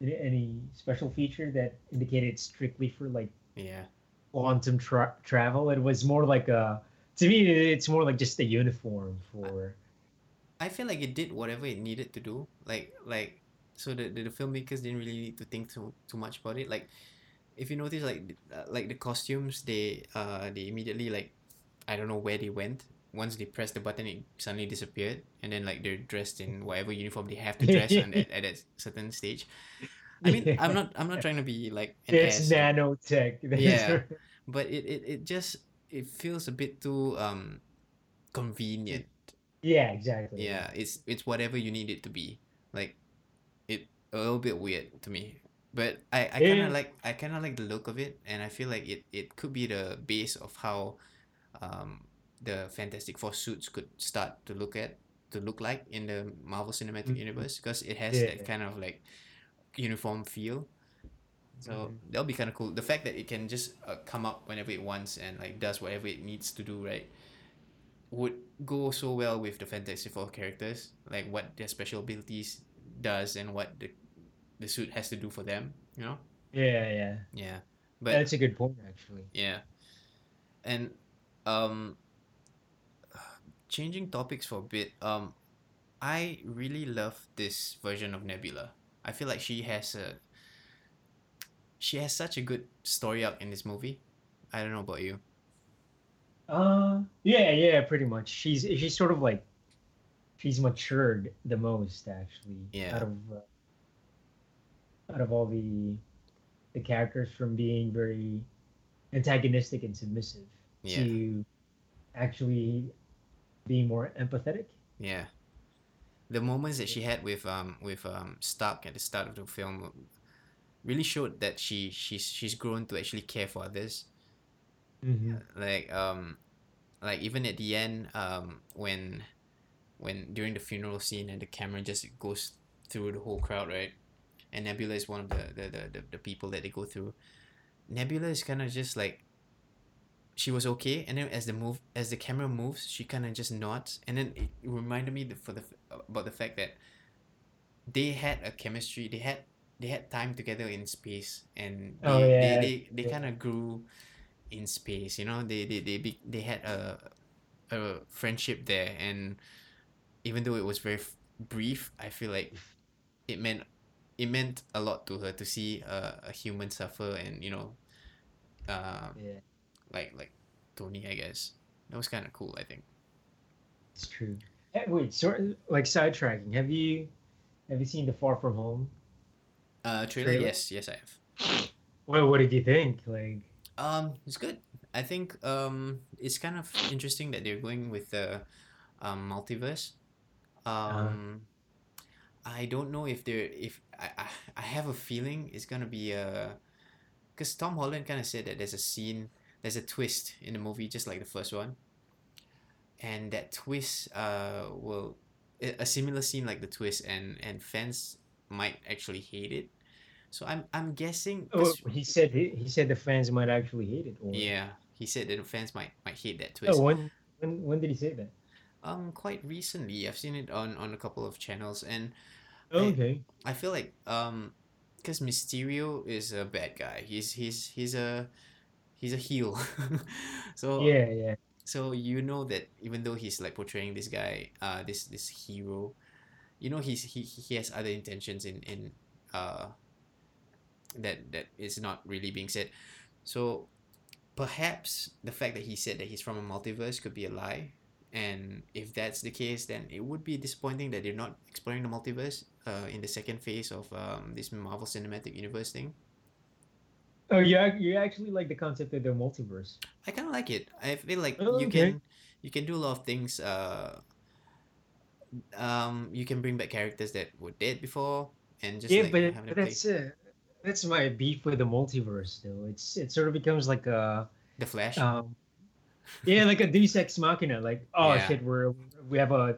any special feature that indicated strictly for like Yeah. quantum tra- travel. It was more like a to me. It's more like just a uniform for. I feel like it did whatever it needed to do. Like like so the, the, the filmmakers didn't really need to think too too much about it. Like if you notice like uh, like the costumes they uh they immediately like I don't know where they went. Once they pressed the button it suddenly disappeared and then like they're dressed in whatever uniform they have to dress on at, at a certain stage. I mean I'm not I'm not [LAUGHS] trying to be like an There's ass, nanotech. [LAUGHS] Yeah. [LAUGHS] but it, it, it just it feels a bit too um convenient yeah, exactly. yeah it's it's whatever you need it to be like it a little bit weird to me but i i kind Yeah. of like i kind of like the look of it and i feel like it it could be the base of how um the fantastic four suits could start to look at to look like in the marvel cinematic Mhm. universe because it has Yeah. that kind of like uniform feel so Mhm. that'll be kind of cool the fact that it can just uh, come up whenever it wants and like does whatever it needs to do right would go so well with the Fantastic Four characters, like what their special abilities does and what the the suit has to do for them. You know? Yeah, yeah. Yeah. But That's a good point, actually. yeah, and um, changing topics for a bit. Um, I really love this version of Nebula. I feel like she has a she has such a good story arc in this movie. I don't know about you. Uh, yeah, yeah, pretty much. She's she's sort of like she's matured the most, actually. Yeah. Out of uh, out of all the the characters from being very antagonistic and submissive Yeah. to actually being more empathetic. Yeah. The moments that she had with um with um Stark at the start of the film really showed that she she's she's grown to actually care for others. Mm-hmm. Like um like even at the end um when when during the funeral scene and the camera just goes through the whole crowd, right? And Nebula is one of the the, the, the, the people that they go through. Nebula is kind of just like she was okay and then as the move as the camera moves she kind of just nods and then it reminded me the, for the about the fact that they had a chemistry they had they had time together in space and they Oh, yeah, they, they, they kind of grew in space you know they they they, be, they had a a friendship there and even though it was very f- brief i feel like it meant it meant a lot to her to see a, a human suffer and you know uh Yeah, like like Tony, I guess. That was kind of cool. I think. it's true. Eh, wait, sort like sidetracking. Have you have you seen the Far From Home? Uh, trailer. Trailer? Yes, yes, I have. Well, what did you think? Like, Um, it's good. I think um, it's kind of interesting that they're going with the um multiverse. Um, I don't know if they're if I I, I have a feeling it's gonna be a, because Tom Holland kind of said that there's a scene, there's a twist in the movie just like the first one. And that twist uh will a a similar scene like the twist and and fans might actually hate it. So I'm I'm guessing. oh, he said he, he said the fans might actually hate it. Or, yeah, he said that the fans might might hate that twist. Oh, when when when did he say that? Um, quite recently, I've seen it on on a couple of channels, and Oh, I- okay. I feel like um, because Mysterio is a bad guy. He's he's he's a he's a heel. [LAUGHS] so Yeah, yeah. so you know that even though he's like portraying this guy, uh, this this hero, you know he's he he has other intentions in in uh. That that is not really being said, so perhaps the fact that he said that he's from a multiverse could be a lie, and if that's the case, then it would be disappointing that they're not exploring the multiverse uh, in the second phase of um, this Marvel Cinematic Universe thing. Oh, you you actually like the concept of the multiverse? I kind of like it. I feel like Oh, you okay. can you can do a lot of things. Uh, um, you can bring back characters that were dead before and just yeah, like but, but that's uh, that's my beef with the multiverse, though. It's it sort of becomes like a The Flash. um, yeah, like a Deus Ex Machina. Like, oh Yeah. shit, we're we have a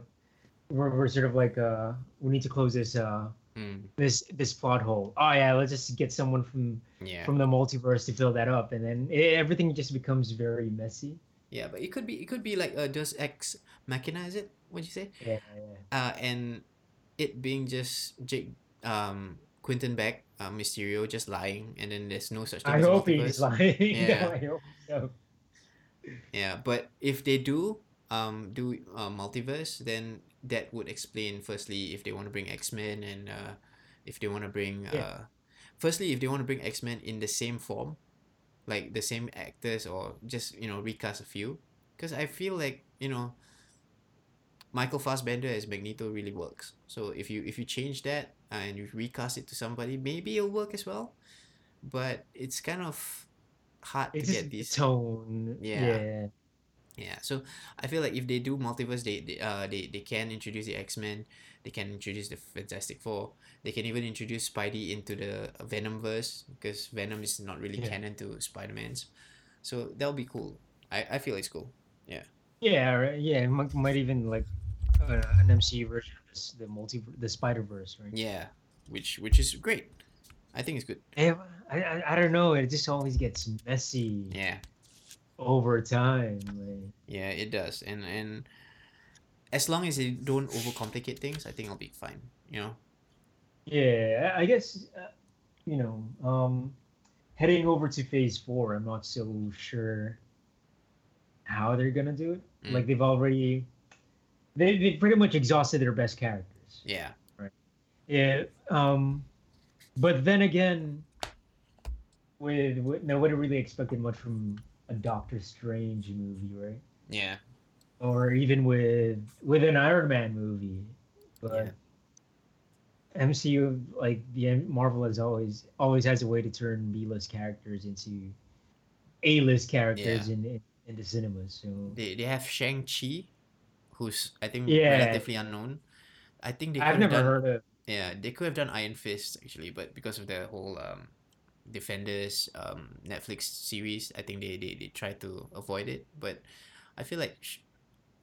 we're, we're sort of like uh we need to close this uh Mm, this this plot hole. Oh yeah, let's just get someone from yeah. from the multiverse to fill that up, and then it, everything just becomes very messy. Yeah, but it could be it could be like a Deus Ex Machina, is it? What'd you say? Yeah, yeah. Uh, and it being just Jake, um, Quentin Beck, uh, Mysterio just lying, and then there's no such thing I as hope he's lying. [LAUGHS] Yeah. no, I hope so. Yeah, but if they do um do uh, multiverse, then that would explain firstly if they want to bring X Men and uh, if they want to bring Yeah. uh, firstly if they want to bring X Men in the same form, like the same actors or just you know recast a few, because I feel like you know. Michael Fassbender as Magneto really works. So if you if you change that and you recast it to somebody, maybe it'll work as well. But it's kind of hard It's to get the these. tone. Yeah. yeah. Yeah, so I feel like if they do multiverse, they they uh they, they can introduce the X Men, they can introduce the Fantastic Four, they can even introduce Spidey into the Venom verse because Venom is not really Yeah. canon to Spider Man's, so that'll be cool. I, I feel it's cool. Yeah, Yeah, right, yeah. It might, might even like uh, an MCU version of this, the multi the Spider Verse, right? Yeah, which which is great. I think it's good. Yeah, I, I I don't know. It just always gets messy Yeah, over time. Like, yeah, it does, and and as long as they don't overcomplicate things, I think I'll be fine. You know. yeah, I I guess uh, you know. Um, heading over to Phase Four, I'm not so sure how they're gonna do it. Mm. Like they've already, they they pretty much exhausted their best characters. Yeah. Right. Yeah. Um, but then again, with, with nobody really expected much from a Doctor Strange movie, right? Yeah. Or even with with an Iron Man movie, but MCU like the Marvel has always always has a way to turn B list characters into A list characters in, in in the cinemas. So They they have Shang Chi, who's I think Yeah. relatively unknown. I think they could I've never done heard of. yeah they could have done Iron Fist actually, but because of the whole um, Defenders um Netflix series, I think they they, they tried to avoid it. But I feel like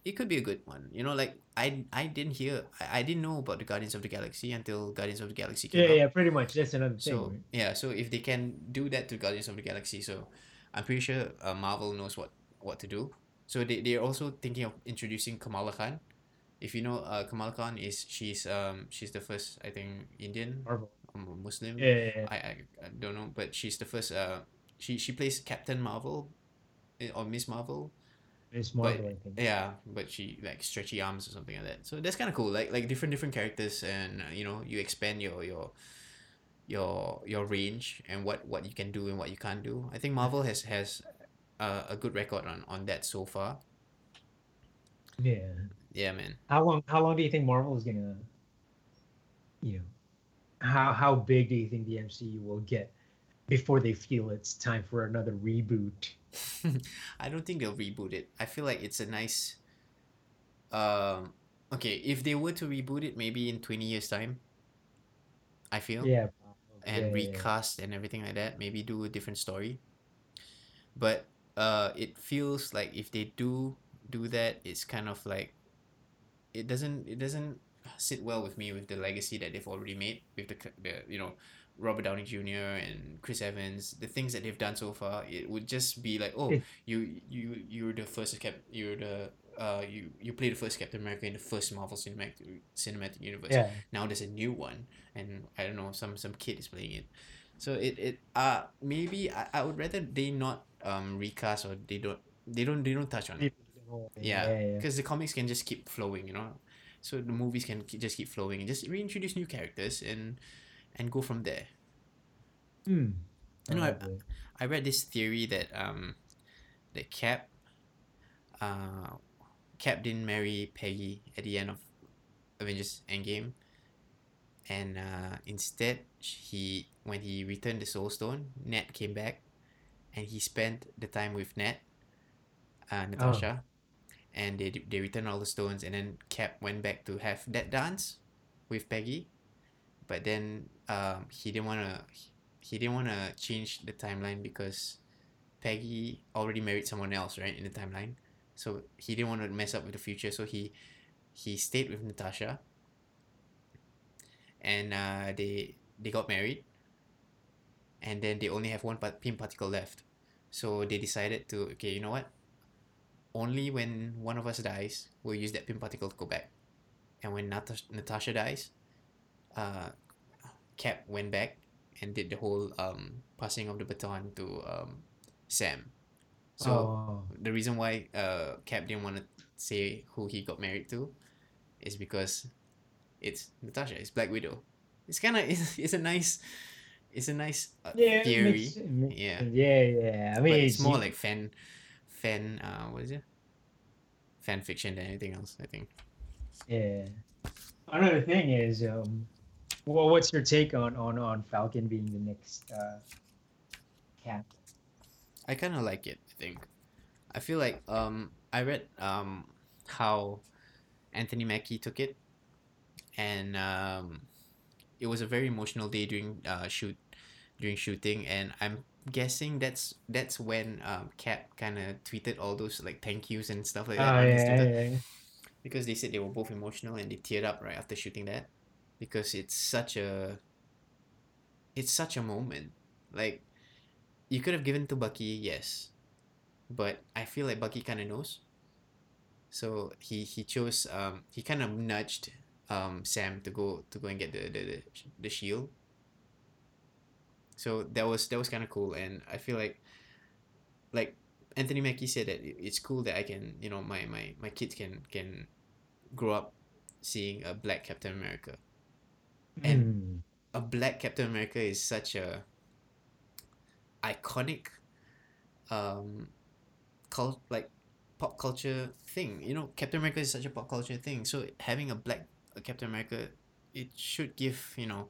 it could be a good one. You know, like I I didn't hear I, I didn't know about the Guardians of the Galaxy until Guardians of the Galaxy came Yeah, out. yeah, pretty much. That's another thing. So right? yeah, so if they can do that to Guardians of the Galaxy, so I'm pretty sure uh, Marvel knows what what to do. So they they're also thinking of introducing Kamala Khan. If you know, uh, Kamala Khan is she's um she's the first I think Indian Marvel. um, Muslim. Yeah, yeah, yeah. I, I I don't know, but she's the first. Uh, she she plays Captain Marvel, eh, or Miss Marvel. It's I think. Yeah, but she like stretchy arms or something like that. So that's kind of cool. Like like different different characters, and uh, you know you expand your your your your range and what what you can do and what you can't do. I think Marvel has has uh, a good record on on that so far. Yeah. Yeah, man. How long? How long do you think Marvel is gonna, you know, how how big do you think the MCU will get before they feel it's time for another reboot? [LAUGHS] I don't think they'll reboot it. I feel like it's a nice. Um. Okay, if they were to reboot it, maybe in twenty years time. I feel. Yeah. and yeah, yeah. recast and everything like that maybe do a different story but uh it feels like if they do do that it's kind of like it doesn't it doesn't sit well with me with the legacy that they've already made with the, the you know Robert Downey Jr. and Chris Evans the things that they've done so far it would just be like oh you you you're the first cap you're the uh you you play the first Captain America in the first Marvel cinematic cinematic universe Yeah. now there's a new one and i don't know some some kid is playing it so it it uh maybe i, I would rather they not um recast or they don't they don't they don't touch on it yeah yeah. because the comics can just keep flowing you know so the movies can just keep flowing and just reintroduce new characters and and go from there. Hmm. You know, I- I read this theory that um, that Cap, uh, Cap didn't marry Peggy at the end of Avengers Endgame, and uh, instead he when he returned the Soul Stone, Ned came back, and he spent the time with Ned, uh, Natasha, and they they returned all the stones, and then Cap went back to have that dance with Peggy, but then um, he didn't wanna he didn't wanna change the timeline because Peggy already married someone else, right, in the timeline. So he didn't want to mess up with the future, so he he stayed with Natasha. And uh, they they got married. And then they only have one part, Pym particle left, so they decided to okay, you know what? Only when one of us dies, we'll use that Pym particle to go back. And when Natas- Natasha dies, uh, Cap went back and did the whole um passing of the baton to um Sam. So oh. the reason why uh Cap didn't want to say who he got married to is because it's Natasha, it's Black Widow. It's kind of [LAUGHS] it's, it's a nice it's a nice uh, yeah, theory, makes- makes Yeah. yeah, yeah. I mean, but it's more like fan fan uh what is it? Fan fiction than anything else, I think. Yeah. Another thing is, um, well, what's your take on on on Falcon being the next uh, Cap? I kind of like it. I think. I feel like um I read um how Anthony Mackie took it, and um it was a very emotional day during uh shoot during shooting, and I'm guessing that's that's when um Cap kind of tweeted all those like thank yous and stuff like that Oh yeah, yeah, yeah. because they said they were both emotional and they teared up right after shooting that because it's such a it's such a moment. Like you could have given to bucky yes. But i feel like bucky kind of knows. So he he chose um he kind of nudged um sam to go to go and get the the, the, the shield. So that was that was kind of cool and i feel like like Anthony Mackie said that it's cool that I can, you know, my, my, my kids can can grow up seeing a black Captain America. And- Mm. A black Captain America is such a iconic um cult like pop culture thing. You know, Captain America is such a pop culture thing. So having a black a Captain America it should give, you know,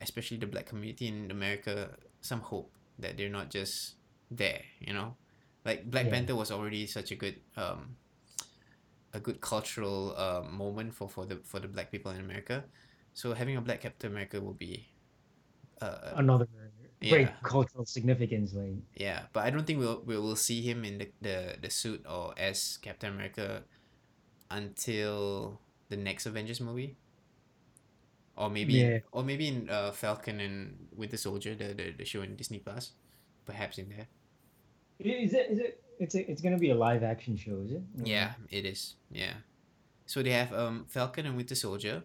especially the black community in America some hope that they're not just there, you know? Like Black Yeah. Panther was already such a good um a good cultural uh, moment for, for the for the black people in America. So having a black Captain America will be uh, Another great Yeah. cultural significance, like yeah, but I don't think we'll we will see him in the, the, the suit or as Captain America until the next Avengers movie. Or maybe Yeah. or maybe in uh, Falcon and Winter Soldier, the, the, the show in Disney Plus. Perhaps in there. is it is it it's a, it's gonna be a live action show, is it? Yeah, it is. Yeah. So they have um Falcon and Winter Soldier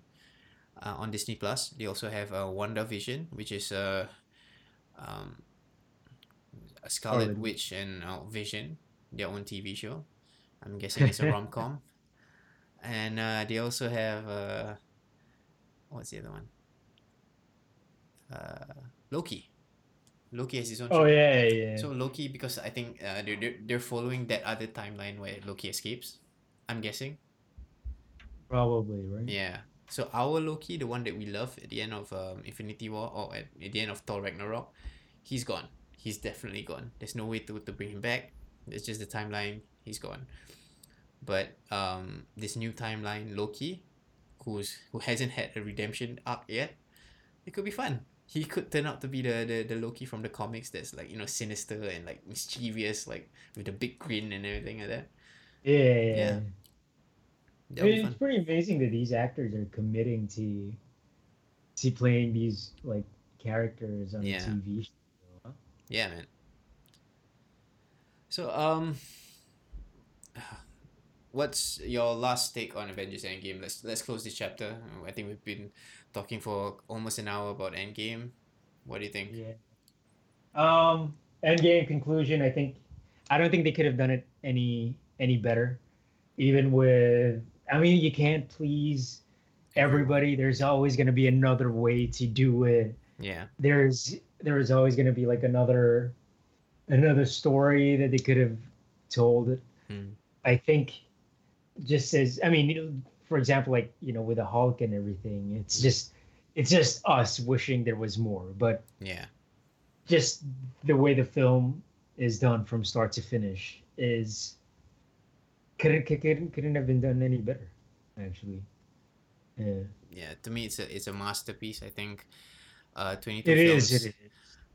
uh, on Disney Plus. They also have a uh, Vision, which is a um a Scarlet. Witch and uh, Vision, their own TV show. I'm guessing it's a [LAUGHS] rom com. And uh, they also have uh what's the other one? Uh Loki. Loki has his own Oh show. yeah, yeah. yeah. So Loki, because I think uh, they're, they're they're following that other timeline where Loki escapes. I'm guessing. Probably right. Yeah. So our Loki, the one that we love at the end of um, Infinity War or at, at the end of Thor Ragnarok, he's gone. He's definitely gone. There's no way to, to bring him back. It's just the timeline. He's gone. But um, this new timeline, Loki, who's who hasn't had a redemption arc yet, it could be fun. He could turn out to be the, the, the Loki from the comics that's like, you know, sinister and like mischievous, like with a big grin and everything like that. Yeah, yeah. Yeah. Would be it's pretty amazing that these actors are committing to to playing these like characters on Yeah. TV show. Yeah, man. So, um, what's your last take on Avengers Endgame? Let's let's close this chapter. I think we've been talking for almost an hour about Endgame. What do you think? Yeah. Um, Endgame conclusion. I think I don't think they could have done it any any better. Even with, I mean, you can't please everybody. There's always going to be another way to do it. Yeah, There's there is always going to be like another another story that they could have told. Hmm. I think just as I mean, for example, like you know, with the Hulk and everything, it's just it's just us wishing there was more. But Yeah. just the way the film is done from start to finish is couldn't couldn't couldn't have been done any better, actually. Yeah, Yeah. To me, it's a it's a masterpiece. I think. Uh, twenty two films is. It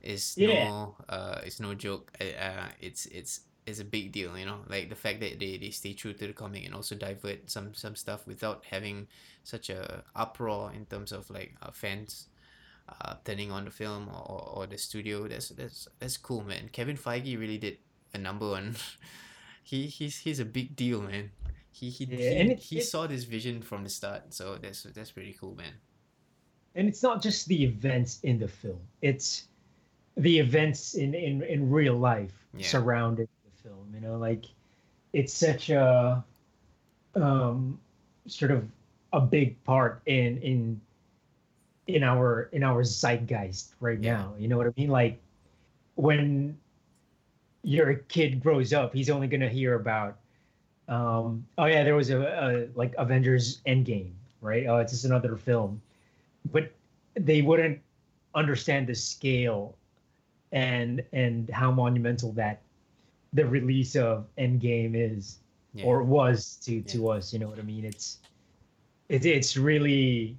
is. is Yeah. no uh it's no joke. Uh, uh, it's it's it's a big deal. You know, like the fact that they, they stay true to the comic and also divert some some stuff without having such a uproar in terms of like uh, fans. Uh, turning on the film or, or, or the studio that's that's that's cool man Kevin Feige really did a number on [LAUGHS] he he's he's a big deal man he he, Yeah, he, he saw this vision from the start so that's that's pretty cool man and it's not just the events in the film it's the events in in, in real life Yeah. surrounding the film you know like it's such a um sort of a big part in in in our in our zeitgeist right Yeah. now you know what i mean like when your kid grows up he's only going to hear about um oh yeah there was a, a like avengers endgame right oh it's just another film but they wouldn't understand the scale and and how monumental that the release of Endgame is yeah or was to to us. You know what I mean? It's it's it's really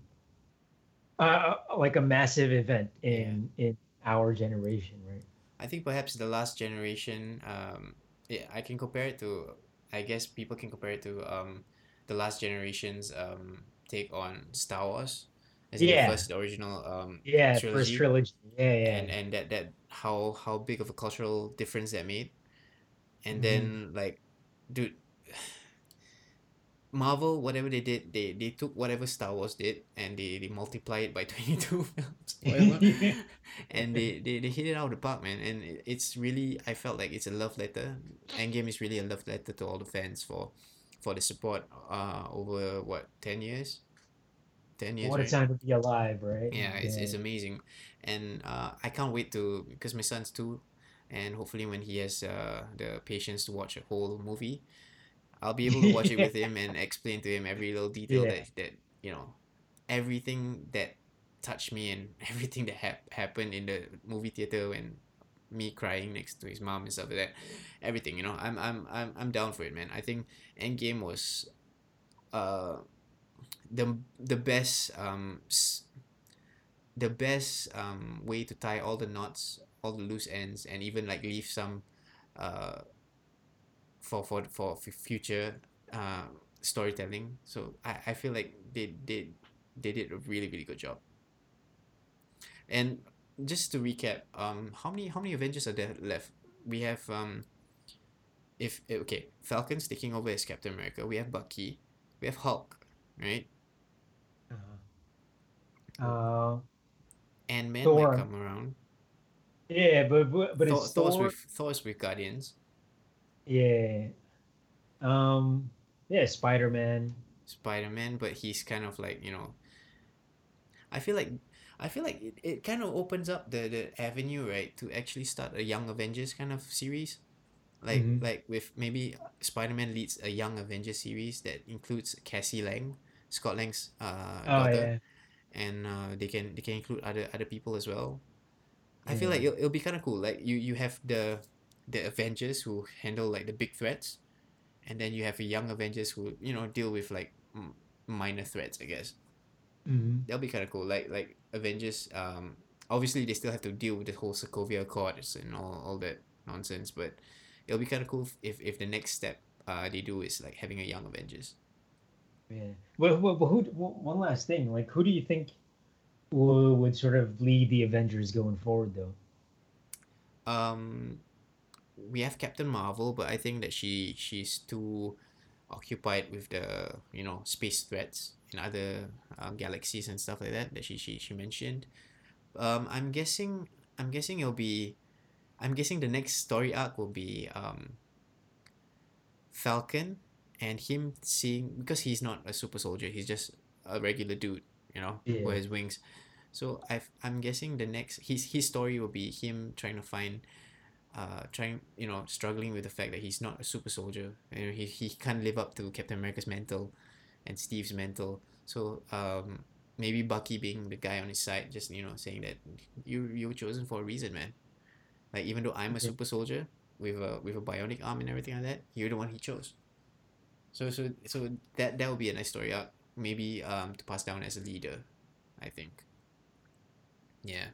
uh, like a massive event in in our generation, right? I think perhaps the last generation, um, yeah, I can compare it to, I guess people can compare it to um, the last generation's um, take on Star Wars, as Yeah. the first original um, Yeah, Trilogy. first trilogy. Yeah, yeah. and and that that how how big of a cultural difference that made, and Mhm. then like, dude. Marvel, whatever they did, they, they took whatever Star Wars did and they, they multiply it by [LAUGHS] 22 films. Whatever [LAUGHS] and they, they, they hit it out of the park, man. And it, it's really, I felt like it's a love letter. Endgame is really a love letter to all the fans for for the support uh over what ten years, ten years. what a right? time to be alive, right? Yeah, it's, it's amazing, and uh, I can't wait to because my son's two, and hopefully when he has uh the patience to watch a whole movie, I'll be [LAUGHS] able to watch it with him and explain to him every little detail Yeah. that that you know, everything that touched me and [LAUGHS] everything that hap- happened in the movie theater when me crying next to his mom and stuff like that, everything you know, I'm I'm I'm I'm down for it, man. I think Endgame was, uh, the the best um. s- the best um, way to tie all the knots, all the loose ends, and even like leave some uh, for for for future uh, storytelling. So I, I feel like they, they they did a really really good job. And just to recap, um, how many how many Avengers are there left? We have um, if eh, okay, Falcon's taking over as Captain America. We have Bucky, we have Hulk, right? Uh, uh, Ant Man Thor. might come around. yeah, but but, but Thor, it's Thor's Thor. with Thor's with Guardians. Yeah. Um. Yeah, Spider Man. Spider Man, but he's kind of like you know. I feel like I feel like it, it kind of opens up the the avenue right to actually start a Young Avengers kind of series, like Mhm. like with maybe Spider Man leads a Young Avengers series that includes Cassie Lang, Scott Lang's uh, Oh daughter, yeah. and uh, they can they can include other other people as well. I feel like it'll, it'll be kind of cool. Like you you have the the Avengers who handle like the big threats, and then you have a young Avengers who you know deal with like m- minor threats. I guess hmm that'll be kind of cool. Like like Avengers. Um, obviously they still have to deal with the whole Sokovia Accords and all all that nonsense, but it'll be kind of cool if if the next step uh they do is like having a young Avengers. Yeah. Well, well, well who? Well, one last thing. Like, who do you think would, would sort of lead the Avengers going forward, though? um we have Captain Marvel, but I think that she she's too occupied with the you know space threats in other uh, galaxies and stuff like that that she she, she mentioned. Um, I'm guessing I'm guessing it'll be, I'm guessing the next story arc will be um. Falcon, and him seeing because he's not a super soldier, he's just a regular dude, you know, Yeah. with his wings. So I've I'm guessing the next his his story will be him trying to find uh, trying, you know, struggling with the fact that he's not a super soldier. You know, he, he can't live up to Captain America's mental and Steve's mental. So um, maybe Bucky being the guy on his side, just you know, saying that you you were chosen for a reason, man. Like even though I'm a super soldier with a with a bionic arm and everything like that, you're the one he chose. So so so that that would be a nice story arc. Maybe um to pass down as a leader, I think. Yeah.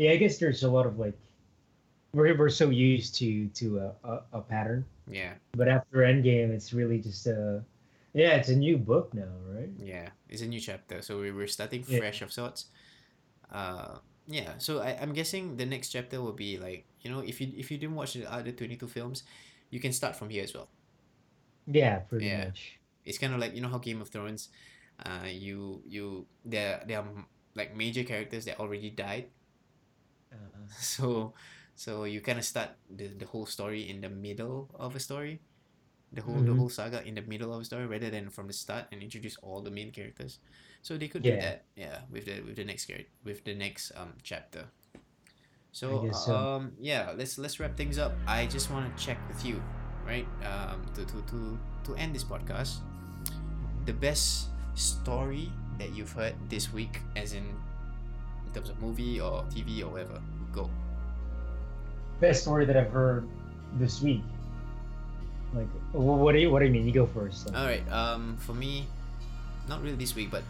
Yeah, I guess there's a lot of like we're we're so used to to a, a, a pattern, Yeah. but after Endgame, it's really just a yeah, it's a new book now, right? Yeah, it's a new chapter, so we we're starting Yeah. fresh of sorts. Uh, yeah. So I I'm guessing the next chapter will be like you know if you if you didn't watch the other twenty two films, you can start from here as well. Yeah, pretty Yeah. much. It's kind of like you know how Game of Thrones, uh, you you there there are like major characters that already died, Uh, [LAUGHS] so so you kind of start the the whole story in the middle of a story. The whole the Mhm. whole saga in the middle of a story rather than from the start and introduce all the main characters. So they could do that, yeah, with the with the next char- with the next um chapter. So, so. um yeah, let's let's wrap things up. I just want to check with you, right? Um to to to to end this podcast. The best story that you've heard this week as in in terms of movie or TV or whatever. Go. best story that I've heard this week. Like, what do you what do you mean? You go first. like. All right. Um, for me, not really this week, but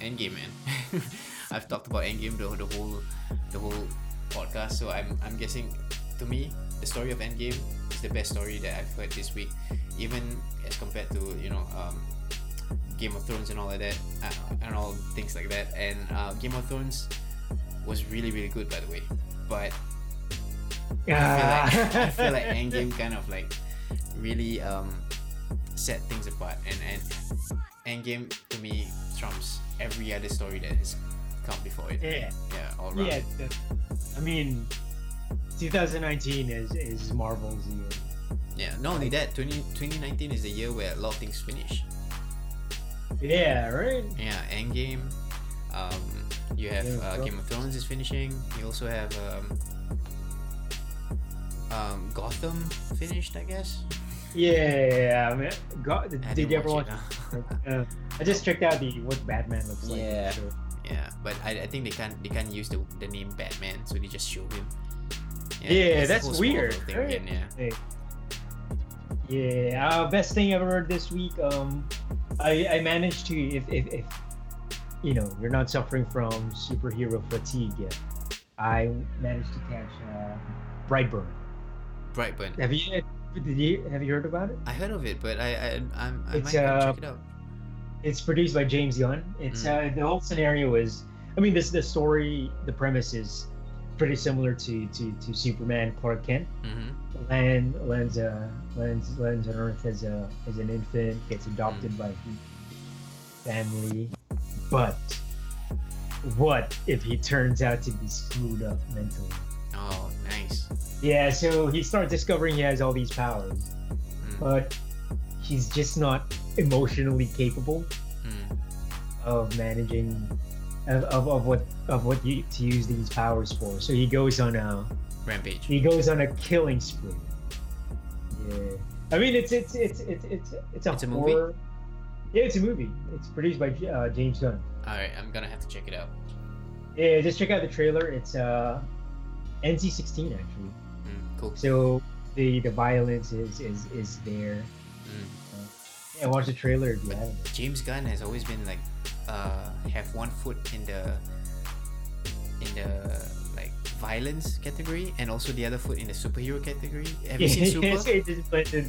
Endgame, man. [LAUGHS] I've talked about Endgame the, the whole the whole podcast, so I'm I'm guessing to me the story of Endgame is the best story that I've heard this week, even as compared to you know um, Game of Thrones and all of that uh, and all things like that. And uh, Game of Thrones was really really good by the way, but I feel like I feel like [LAUGHS] Endgame kind of like really um set things apart and and Endgame to me trumps every other story that has come before it. Yeah. Yeah, all around. Yeah, the- I mean, 2019 is is Marvel's year. Yeah. Not only that, 20, 2019 is the year where a lot of things finish. Yeah, right. Yeah, Endgame. Um, you have Game of uh, Thrones. Game of Thrones is finishing. You also have um, um, Gotham finished, I guess. Yeah, yeah, yeah. I mean, God, I did you ever watch? it. Uh, I just checked out the what Batman looks like. Yeah. so- Yeah, but I, I think they can't they can't use the, the name Batman, so they just show him. Yeah, it's the that's weird, right? again, yeah. Yeah, uh, best thing I've this week. Um, I I managed to if if, if you know you're not suffering from superhero fatigue yet, I managed to catch uh, Brightburn. Brightburn. Have you did you have you heard about it? I heard of it, but I I I'm, I It's, might uh, check it out. It's produced by James Gunn. It's uh, the whole scenario is, I mean, this the story, the premise is pretty similar to to, to Superman Clark Kent. Mm-hmm. Land lands uh lands lands on Earth as a as an infant, gets adopted by his family, but what if he turns out to be screwed up mentally? Oh, nice. Yeah, so he starts discovering he has all these powers, Mm, but he's just not emotionally capable mm, of managing of, of, of what of what you, to use these powers for. So he goes on a Rampage. he goes on a killing spree. Yeah, I mean it's it's it's it's it's it's a, It's a movie? horror. Yeah, it's a movie. It's produced by uh, James Gunn. All right, I'm gonna have to check it out. Yeah, just check out the trailer. It's uh NC-16 actually. Mm, cool. So the the violence is is is there. Mm. Yeah, watch the trailer if you haven't. James Gunn has always been like uh have one foot in the in the violence category and also the other foot in the superhero category. Have you seen [LAUGHS] Super? So it just blended.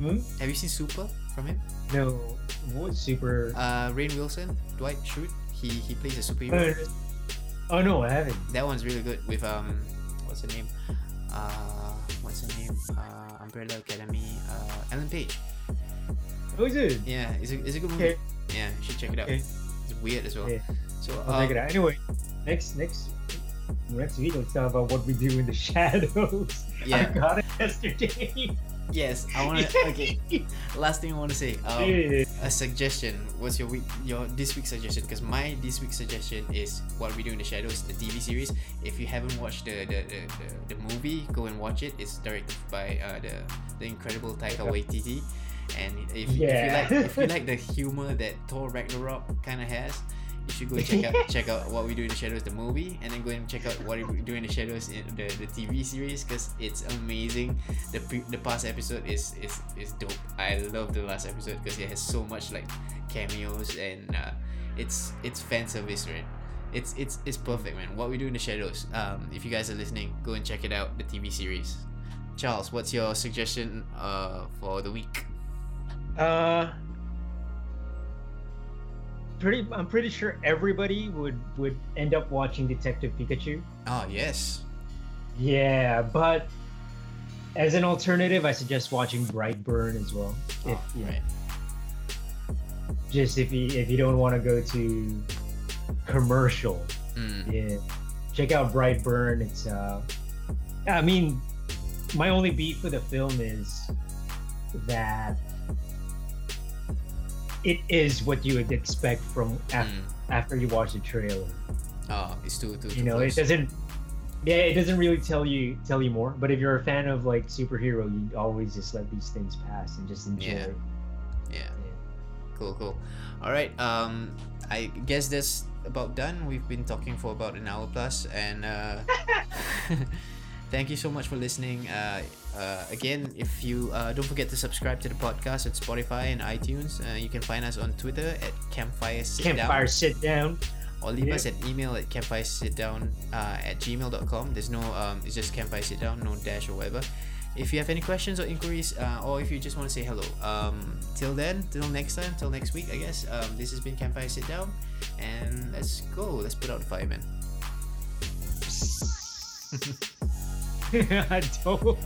Hmm? Have you seen Super from him? No, what super? Uh, Rainn Wilson, Dwight Schrute. He he plays a superhero. oh no, I haven't. That one's really good with um, what's her name? Uh, what's her name? Uh, Umbrella Academy. Uh, Ellen Page. Oh, is it? Yeah, it's a, it's a good movie. Okay. Yeah, you should check it out. Okay. It's weird as well. Yeah. So I'll um, check it out. Anyway, next next let's talk about what we do in the [LAUGHS] shadows. I got it yesterday. Yes, I want to. [LAUGHS] Okay, last thing I want to say. Um, Yeah. a suggestion. What's your week? Your this week's suggestion? Because my this week's suggestion is what we do in the shadows, the TV series. If you haven't watched the the, the, the, the movie, go and watch it. It's directed by uh, the the incredible Taika Waititi. And if, if you like if you [LAUGHS] like the humor that Thor Ragnarok kind of has, you should go check out check out what we do in the shadows, the movie, and then go and check out what we do in the shadows in the, the TV series because it's amazing. The pre- the past episode is is is dope. I love the last episode because it has so much like cameos and uh, it's it's fan service, right? It's it's it's perfect, man. What we do in the shadows. Um, if you guys are listening, go and check it out. The TV series. Charles, what's your suggestion uh for the week? Uh, pretty. I'm pretty sure everybody would would end up watching Detective Pikachu. Oh yes. Yeah, but as an alternative, I suggest watching Brightburn as well. Oh, you know, right. just if you if you don't want to go to commercial, Mm. yeah, check out Brightburn. It's uh, I mean, my only beef with the film is that it is what you would expect from af- Mm. after you watch the trailer. Oh, it's too too. you too know close. it doesn't yeah it doesn't really tell you tell you more but if you're a fan of like superhero you always just let these things pass and just enjoy Yeah. it Yeah. Cool, cool. All right. Um, I guess that's about done. We've been talking for about an hour plus, and uh, [LAUGHS] thank you so much for listening. Uh, uh, again, if you uh, don't forget to subscribe to the podcast at Spotify and iTunes. Uh, you can find us on Twitter at Campfire Sit campfire Down, sit down or leave Yeah. us an email at campfiresitdown uh, at gmail.com. There's no um, it's just campfire sit down, no dash or whatever. If you have any questions or inquiries, uh, or if you just want to say hello, um, till then, till next time, till next week, I guess. Um, this has been Campfire Sit Down, and let's go. Let's put out the fire, man. [LAUGHS] [LAUGHS] i don't